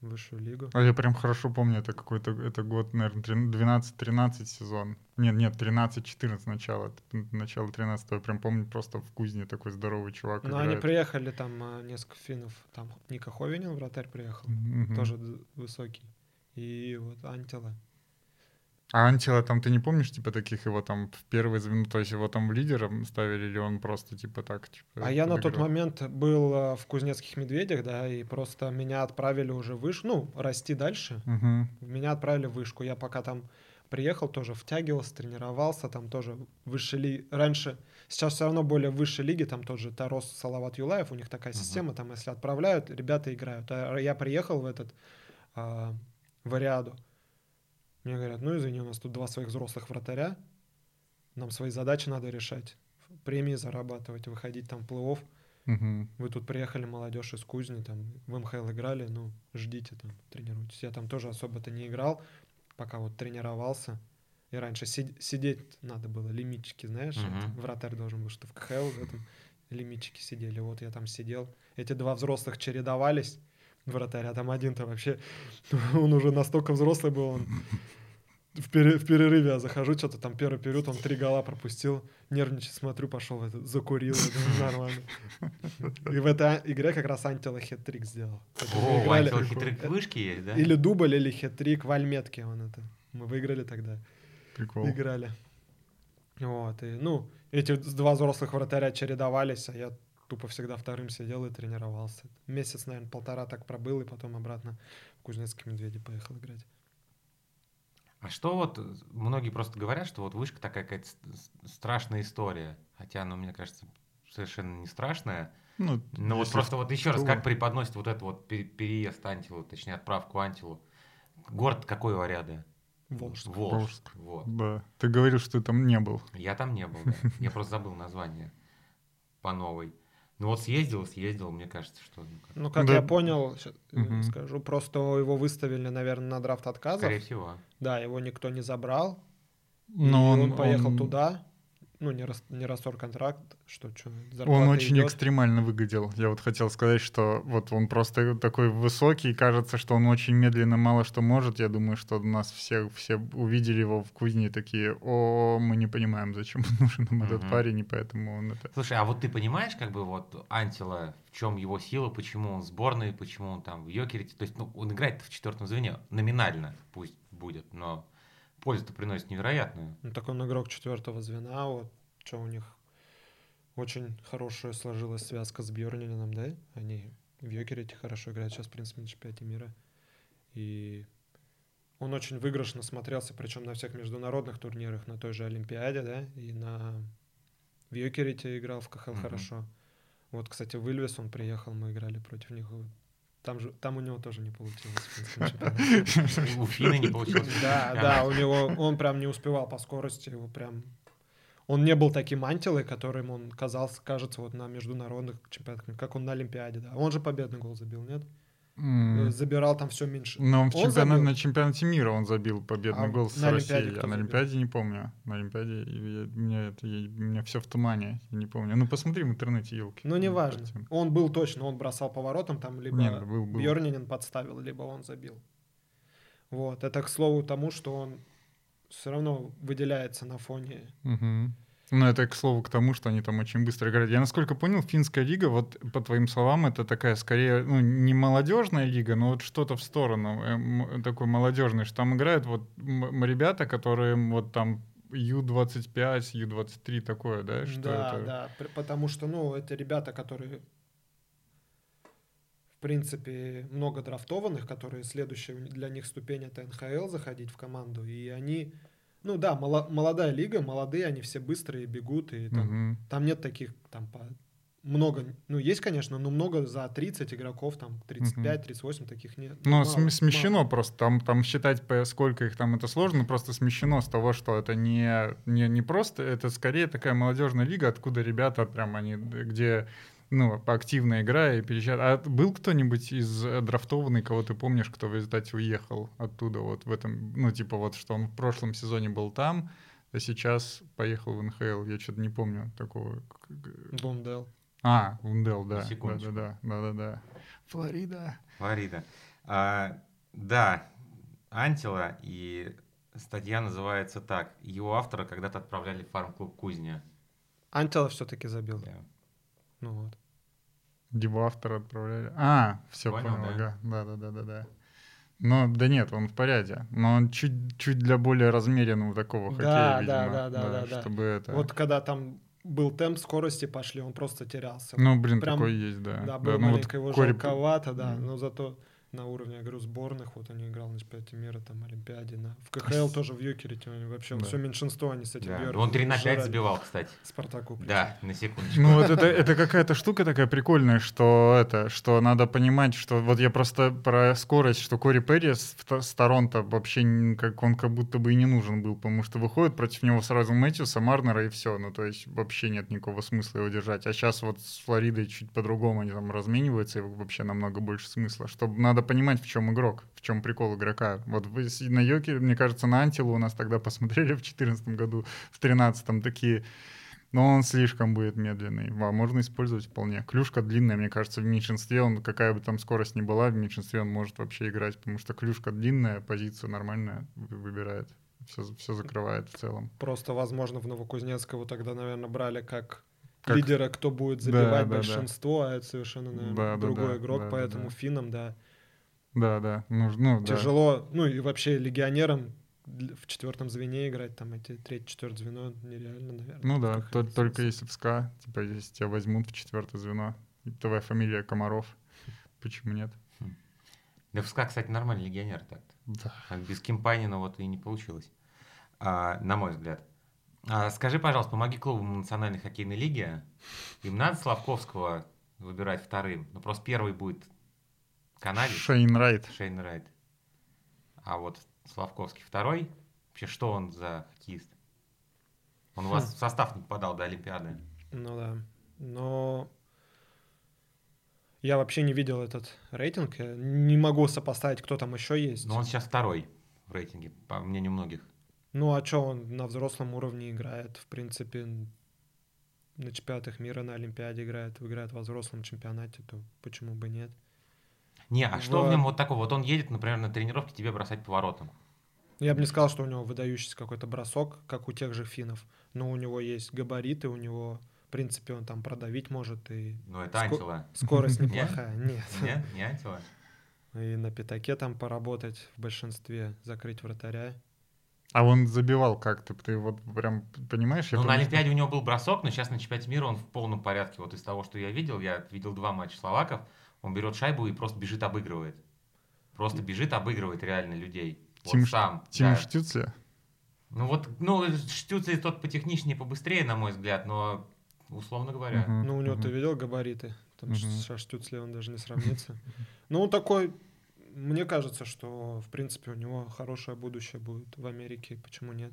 высшую лигу. А я прям хорошо помню, это какой-то это год, наверное, 12-13 сезон. Нет, нет, 13-14 начало, начало 13 я прям помню, просто в Кузне такой здоровый чувак Ну, они приехали, там а, несколько финнов, там Ника Ховинин, вратарь, приехал, mm-hmm. тоже высокий. И вот Антила. А Антила там, ты не помнишь, типа, таких его там в первые звено, то есть его там лидером ставили, или он просто, типа, так, типа... А я на тот момент был э, в Кузнецких Медведях, да, и просто меня отправили уже выше, ну, расти дальше. Угу. Меня отправили в вышку. Я пока там приехал, тоже втягивался, тренировался, там тоже выше ли... Раньше, сейчас все равно более высшей лиги, там тот же Тарос Салават Юлаев, у них такая система, uh там, если отправляют, ребята играют. А я приехал в этот, а, в Ариаду, мне говорят, ну извини, у нас тут два своих взрослых вратаря, нам свои задачи надо решать, премии зарабатывать, выходить там в плей-офф. Угу. Вы тут приехали, молодежь из Кузни, там в МХЛ играли, ну, ждите там, тренируйтесь. Я там тоже особо-то не играл, пока вот тренировался. И раньше сид- сидеть надо было, лимитчики, знаешь, вот, вратарь должен был, что в КХЛ в этом. лимитчики сидели. Вот я там сидел. Эти два взрослых чередовались. Вратарь, а там один-то вообще... Он уже настолько взрослый был, он в, пере- в перерыве я захожу, что-то там первый период, он три гола пропустил, нервничаю, смотрю, пошел, закурил, нормально. И в этой а- игре как раз Антила хет-трик сделал. О, играли- антил хитрых вышки есть, да? Или дубль, или хет-трик в Альметке он это. Мы выиграли тогда, Прикол. играли. Вот, и, ну, эти два взрослых вратаря чередовались, а я тупо всегда вторым сидел и тренировался. Месяц, наверное, полтора так пробыл, и потом обратно в Кузнецкий Медведи поехал играть. А что вот, э, многие просто говорят, что вот вышка такая какая-то страшная история. Хотя, ну, мне кажется, совершенно не страшная. Ну, Но вот просто вот еще раз, как преподносит вот это вот пере- переезд Антилу, точнее, отправку Антилу. Город какой варяда? Волжск. Волжск. Волжск. Вот. Да. Ты говорил, что ты там не был. Я там не был, да. Я просто забыл название по новой. Ну вот съездил, съездил, мне кажется, что... ну, как- Ну, как Да. я понял, щас, э, Мгм. скажу, просто его выставили, наверное, на драфт отказов. Скорее всего. Да, его никто не забрал. Но и он, он, поехал он- туда. Ну, не, рас, не расторг контракт, что, что Он очень экстремально выглядел. Я вот хотел сказать, что вот он просто такой высокий, кажется, что он очень медленно мало что может. Я думаю, что нас все, все увидели его в Кузне и такие, о, мы не понимаем, зачем нужен нам этот парень, и поэтому он это... Слушай, а вот ты понимаешь, как бы вот Антила, в чем его сила, почему он в сборной, почему он там в Йокерите? То есть, ну, он играет в четвертом звене, номинально пусть будет, но пользу-то приносит невероятную. Ну, так он игрок четвертого звена, вот, что у них очень хорошая сложилась связка с Бьорнином, да? Они в Йокерите хорошо играют сейчас, в принципе, на чемпионате мира. И он очень выигрышно смотрелся, причем на всех международных турнирах, на той же Олимпиаде, да, и на в Йокерите играл в КХЛ Мгм. хорошо. Вот, кстати, в Ильвес он приехал, мы играли против них. Там, же, там у него тоже не получилось. У Фина не получилось. Да, да, у него он прям не успевал по скорости, его прям он не был таким антилой, которым он казался, кажется, вот на международных чемпионатах, как он на Олимпиаде, да. Он же победный гол забил, нет? Э, Забирал там все меньше. Но в Он чемпионате- забил? на чемпионате мира он забил победный А гол с Россией. А на забил? Олимпиаде не помню. На Олимпиаде я- меня, это, я- у меня все в тумане, я не помню. Ну посмотри в интернете, елки. Ну, неважно. Он был точно, он бросал поворотом, там либо Нет, был, был. Бьернинин подставил, либо он забил. Вот, это к слову тому, что он все равно выделяется на фоне Мгм. Ну, это, к слову, к тому, что они там очень быстро играют. Я, насколько понял, финская лига, вот по твоим словам, это такая скорее, ну, не молодежная лига, но вот что-то в сторону э, м, такой молодежной, что там играют вот ребята, которые вот там Ю-25, Ю-23 такое, да? Что да, это? да, потому что, ну, это ребята, которые, в принципе, много драфтованных, которые следующая для них ступень это НХЛ заходить в команду, и они, ну да, мало- молодая лига, молодые, они все быстрые, бегут, и там, Мгм. там нет таких, там, по, много, ну, есть, конечно, но много за 30 игроков, там, 35-38 таких нет. Ну, Мало, см- смещено мало. просто. Там, там считать, сколько их там, это сложно, просто смещено с того, что это не, не, не просто, это скорее такая молодежная лига, откуда ребята прям они, где ну, активно играя и переезжают. А был кто-нибудь из э, драфтованный, кого ты помнишь, кто в результате уехал оттуда вот в этом, ну, типа вот, что он в прошлом сезоне был там, а сейчас поехал в НХЛ. Я что-то не помню такого. Лундел. А, Ундел, да. Секундочку. Да, да, да, да, да. Флорида. Флорида. А, да, Антила и статья называется так. Его автора когда-то отправляли в фарм-клуб Кузня. Антила все-таки забил. Да. Ну вот. Его автора отправляли. А, все Понял, понял, да? Да, да, да, да, да. Но да нет, он в порядке. Но он чуть, чуть для более размеренного такого Да, хоккея, да, видимо. да, да, да, да. Чтобы это. Вот когда там был темп скорости пошли, он просто терялся. Ну, блин, прям- такой есть, да. Да, было ну, вот маленько его Кори- жалковато, да, но зато на уровне, я говорю, сборных, вот они играл на чемпионате мира, там, Олимпиаде, на... в КХЛ тоже в Юкерите, они вообще, Да. все меньшинство, они с этим Да. Бьерном Он 3 на 5 жрали. забивал, кстати. Спартаку. причем. Да, на секундочку. Ну вот это, это какая-то штука такая прикольная, что это, что надо понимать, что вот я просто про скорость, что Кори Перри с, с Торонто вообще как он как будто бы и не нужен был, потому что выходит против него сразу Мэтьюса, Марнера и все, ну то есть вообще нет никакого смысла его держать. А сейчас вот с Флоридой чуть по-другому они там размениваются, и вообще намного больше смысла. Чтобы надо понимать, в чем игрок, в чем прикол игрока. Вот вы на Йоке, мне кажется, на Антилу у нас тогда посмотрели в 2014 году, в 2013 такие Но он слишком будет медленный. А можно использовать вполне. Клюшка длинная, мне кажется, в меньшинстве он, какая бы там скорость ни была, в меньшинстве он может вообще играть, потому что клюшка длинная, позицию нормальная вы- выбирает. Все, все закрывает в целом. Просто, возможно, в Новокузнецкого тогда, наверное, брали как, Как- лидера, кто будет Да, забивать да, да. большинство, а это совершенно, наверное, Да, да, другой да, игрок, да, да, поэтому да. финнам, да, Да, да. Ну, ну, да. тяжело, ну и вообще легионерам в четвертом звене играть, там эти третье, четвертое звено нереально, наверное. Ну да, то- только если в СКА, типа, если тебя возьмут в четвертое звено, и твоя фамилия Комаров, почему нет? Да, ФСК, кстати, нормальный легионер так-то. Да. А Без Кимпанина вот и не получилось, а, на мой взгляд. А, скажи, пожалуйста, помоги клубам Национальной хоккейной лиги. Им надо Славковского выбирать вторым. Ну, просто первый будет канадец, Шейн Райт. Шейн Райт. А вот Славковский второй. Вообще, что он за хоккеист? Он у вас Хм. в состав не попадал до Олимпиады. Ну да. Но я вообще не видел этот рейтинг. Я не могу сопоставить, кто там еще есть. Но он сейчас второй в рейтинге, по мнению многих. Ну а что он на взрослом уровне играет? В принципе, на чемпионатах мира, на Олимпиаде играет, играет во взрослом чемпионате, то почему бы нет? Не, а что в В- нем вот такого? Вот он едет, например, на тренировке тебе бросать поворотом. Я бы не сказал, что у него выдающийся какой-то бросок, как у тех же финнов. Но у него есть габариты, у него, в принципе, он там продавить может, и Ну, это Ско- Антила. скорость неплохая. Нет. Нет, не Антила. И на пятаке там поработать в большинстве, закрыть вратаря. А он забивал как-то, ты вот прям понимаешь? Ну, на помню, что- Олимпиаде у него был бросок, но сейчас на чемпионате мира он в полном порядке. Вот из того, что я видел, я видел два матча словаков, он берет шайбу и просто бежит, обыгрывает. Просто бежит, обыгрывает реально людей. Вот Тим Ш- сам. Тим да. Штюцля? Ну вот, ну, Штюцель тот потехничнее, побыстрее, на мой взгляд, но, условно говоря. Мгм, Ну, у него мгм. ты видел габариты? Там Мгм. со Штюцле он даже не сравнится. Ну, он такой, мне кажется, что, в принципе, у него хорошее будущее будет в Америке, почему нет?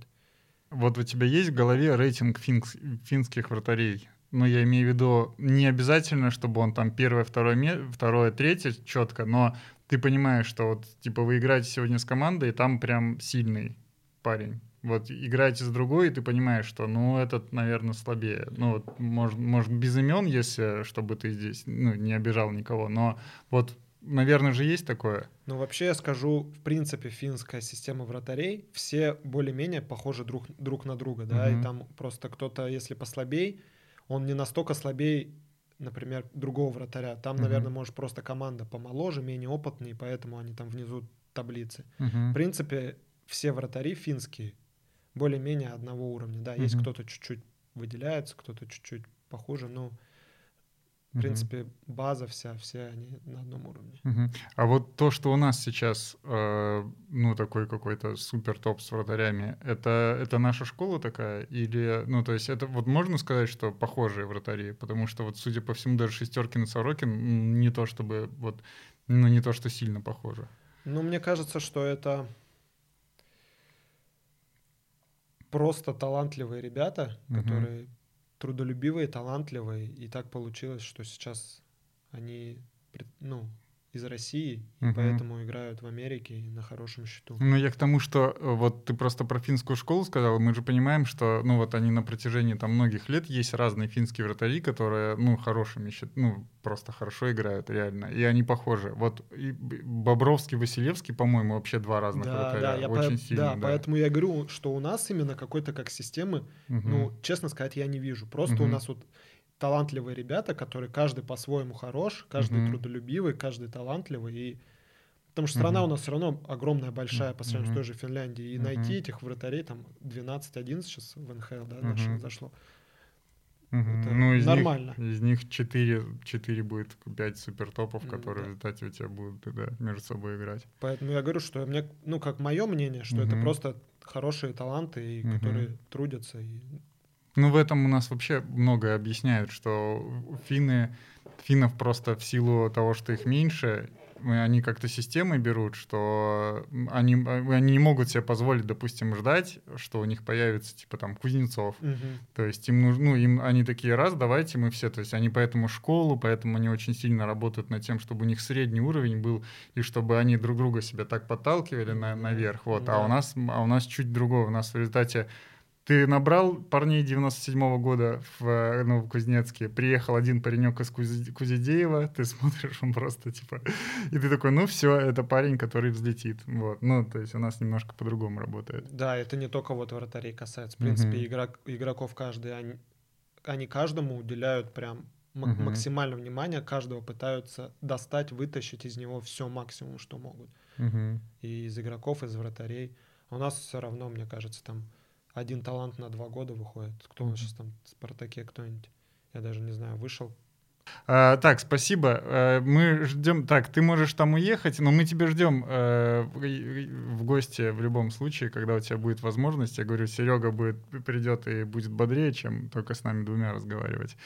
Вот у тебя есть в голове рейтинг финских вратарей? Ну, я имею в виду, не обязательно, чтобы он там первое, второе, второе, третье четко, но ты понимаешь, что вот, типа, вы играете сегодня с командой, и там прям сильный парень. Вот играете с другой, и ты понимаешь, что, ну, этот, наверное, слабее. Ну, вот, может, может, без имен, если, чтобы ты здесь, ну, не обижал никого, но вот, наверное, же есть такое. Ну, вообще, я скажу, в принципе, финская система вратарей, все более-менее похожи друг, друг на друга, да, Мгм. и там просто кто-то, если послабей, он не настолько слабей, например, другого вратаря. Там, Мгм. наверное, может просто команда помоложе, менее опытные, поэтому они там внизу таблицы. Мгм. В принципе, все вратари финские более-менее одного уровня. Да, есть Мгм. кто-то чуть-чуть выделяется, кто-то чуть-чуть похуже, но, в принципе, база вся, все они на одном уровне. Мгм. А вот то, что у нас сейчас, э, ну, такой какой-то супер топ с вратарями, это, это наша школа такая? Или, ну, то есть это вот можно сказать, что похожие вратари? Потому что вот, судя по всему, даже Шестеркин и Сорокин не то чтобы вот, ну, не то, что сильно похожи. Ну, мне кажется, что это просто талантливые ребята, Мгм. которые трудолюбивые, талантливые, и так получилось, что сейчас они, ну, из России, и Мгм. поэтому играют в Америке на хорошем счету. Ну, я к тому, что э, вот ты просто про финскую школу сказал, мы же понимаем, что, ну, вот они на протяжении там многих лет есть разные финские вратари, которые, ну, хорошими, ну, просто хорошо играют, реально, и они похожи. Вот и Бобровский, Василевский, по-моему, вообще два разных Да, вратаря, да, я очень по- сильно, да, поэтому я говорю, что у нас именно какой-то как системы, Мгм. ну, честно сказать, я не вижу. Просто у Мгм. нас вот талантливые ребята, которые каждый по-своему хорош, каждый Мгм. трудолюбивый, каждый талантливый. И... Потому что страна Мгм. у нас все равно огромная, большая по сравнению с той же Финляндией. И Мгм. найти этих вратарей, там 12-11 сейчас в НХЛ, да, Мгм. дошло- зашло. Это ну, из нормально. Них, из них 4, 4 будет 5 супертопов, которые да. в результате у тебя будут да, между собой играть. Поэтому я говорю, что мне, ну, как мое мнение, что это Мгм. просто хорошие таланты, и Мгм. которые трудятся. И... Ну, в этом у нас вообще многое объясняют, что финны, финнов просто в силу того, что их меньше, они как-то системой берут, что они, они не могут себе позволить, допустим, ждать, что у них появится, типа, там, Кузнецов. Мгм. То есть им нужно, ну, им они такие, раз, давайте мы все, то есть они поэтому школу, поэтому они очень сильно работают над тем, чтобы у них средний уровень был, и чтобы они друг друга себя так подталкивали на, наверх, вот, а Да. у нас, а у нас чуть другое, у нас в результате Ты набрал парней 97-го года в э, Новокузнецке, приехал один паренек из Кузи- Кузидеева, ты смотришь, он просто типа... И ты такой, ну все, это парень, который взлетит. Вот. Ну, то есть у нас немножко по-другому работает. Да, это не только вот вратарей касается. В принципе, Мгм. игрок, игроков каждый, они, они каждому уделяют прям м- Мгм. максимально внимания, каждого пытаются достать, вытащить из него все максимум, что могут. Мгм. И из игроков, из вратарей. У нас все равно, мне кажется, там один талант на два года выходит. Кто у нас сейчас там в Спартаке, кто-нибудь? Я даже не знаю, вышел. А, так, спасибо. Э, Мы ждем. Так, ты можешь там уехать, но мы тебя ждем э, в- в гости в любом случае, когда у тебя будет возможность. Я говорю, Серега будет придет и будет бодрее, чем только с нами двумя разговаривать.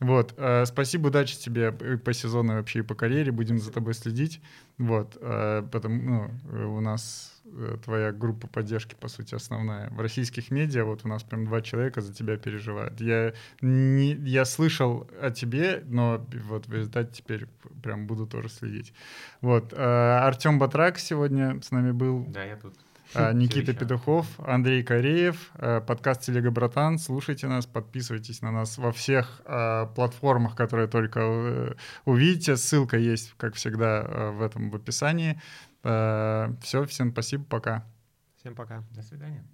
Вот. э, Спасибо, удачи тебе и по сезону вообще и по карьере. Будем за тобой следить. Вот. э, Потому ну, э, у нас э, твоя группа поддержки, по сути, основная. В российских медиа вот у нас прям два человека за тебя переживают. Я, не, я слышал о тебе, но вот в результате теперь прям буду тоже следить. Вот. э, Артем Батрак сегодня с нами был. Да, я тут. А, Никита. Петухов, Андрей Кореев, э, подкаст Телега Братан. Слушайте нас, подписывайтесь на нас во всех э, платформах, которые только э, увидите. Ссылка есть, как всегда, э, в этом в описании. Все, всем спасибо, пока. Всем пока. До свидания.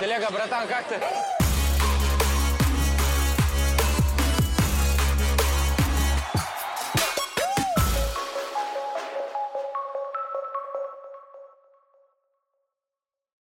Телега, братан, как ты?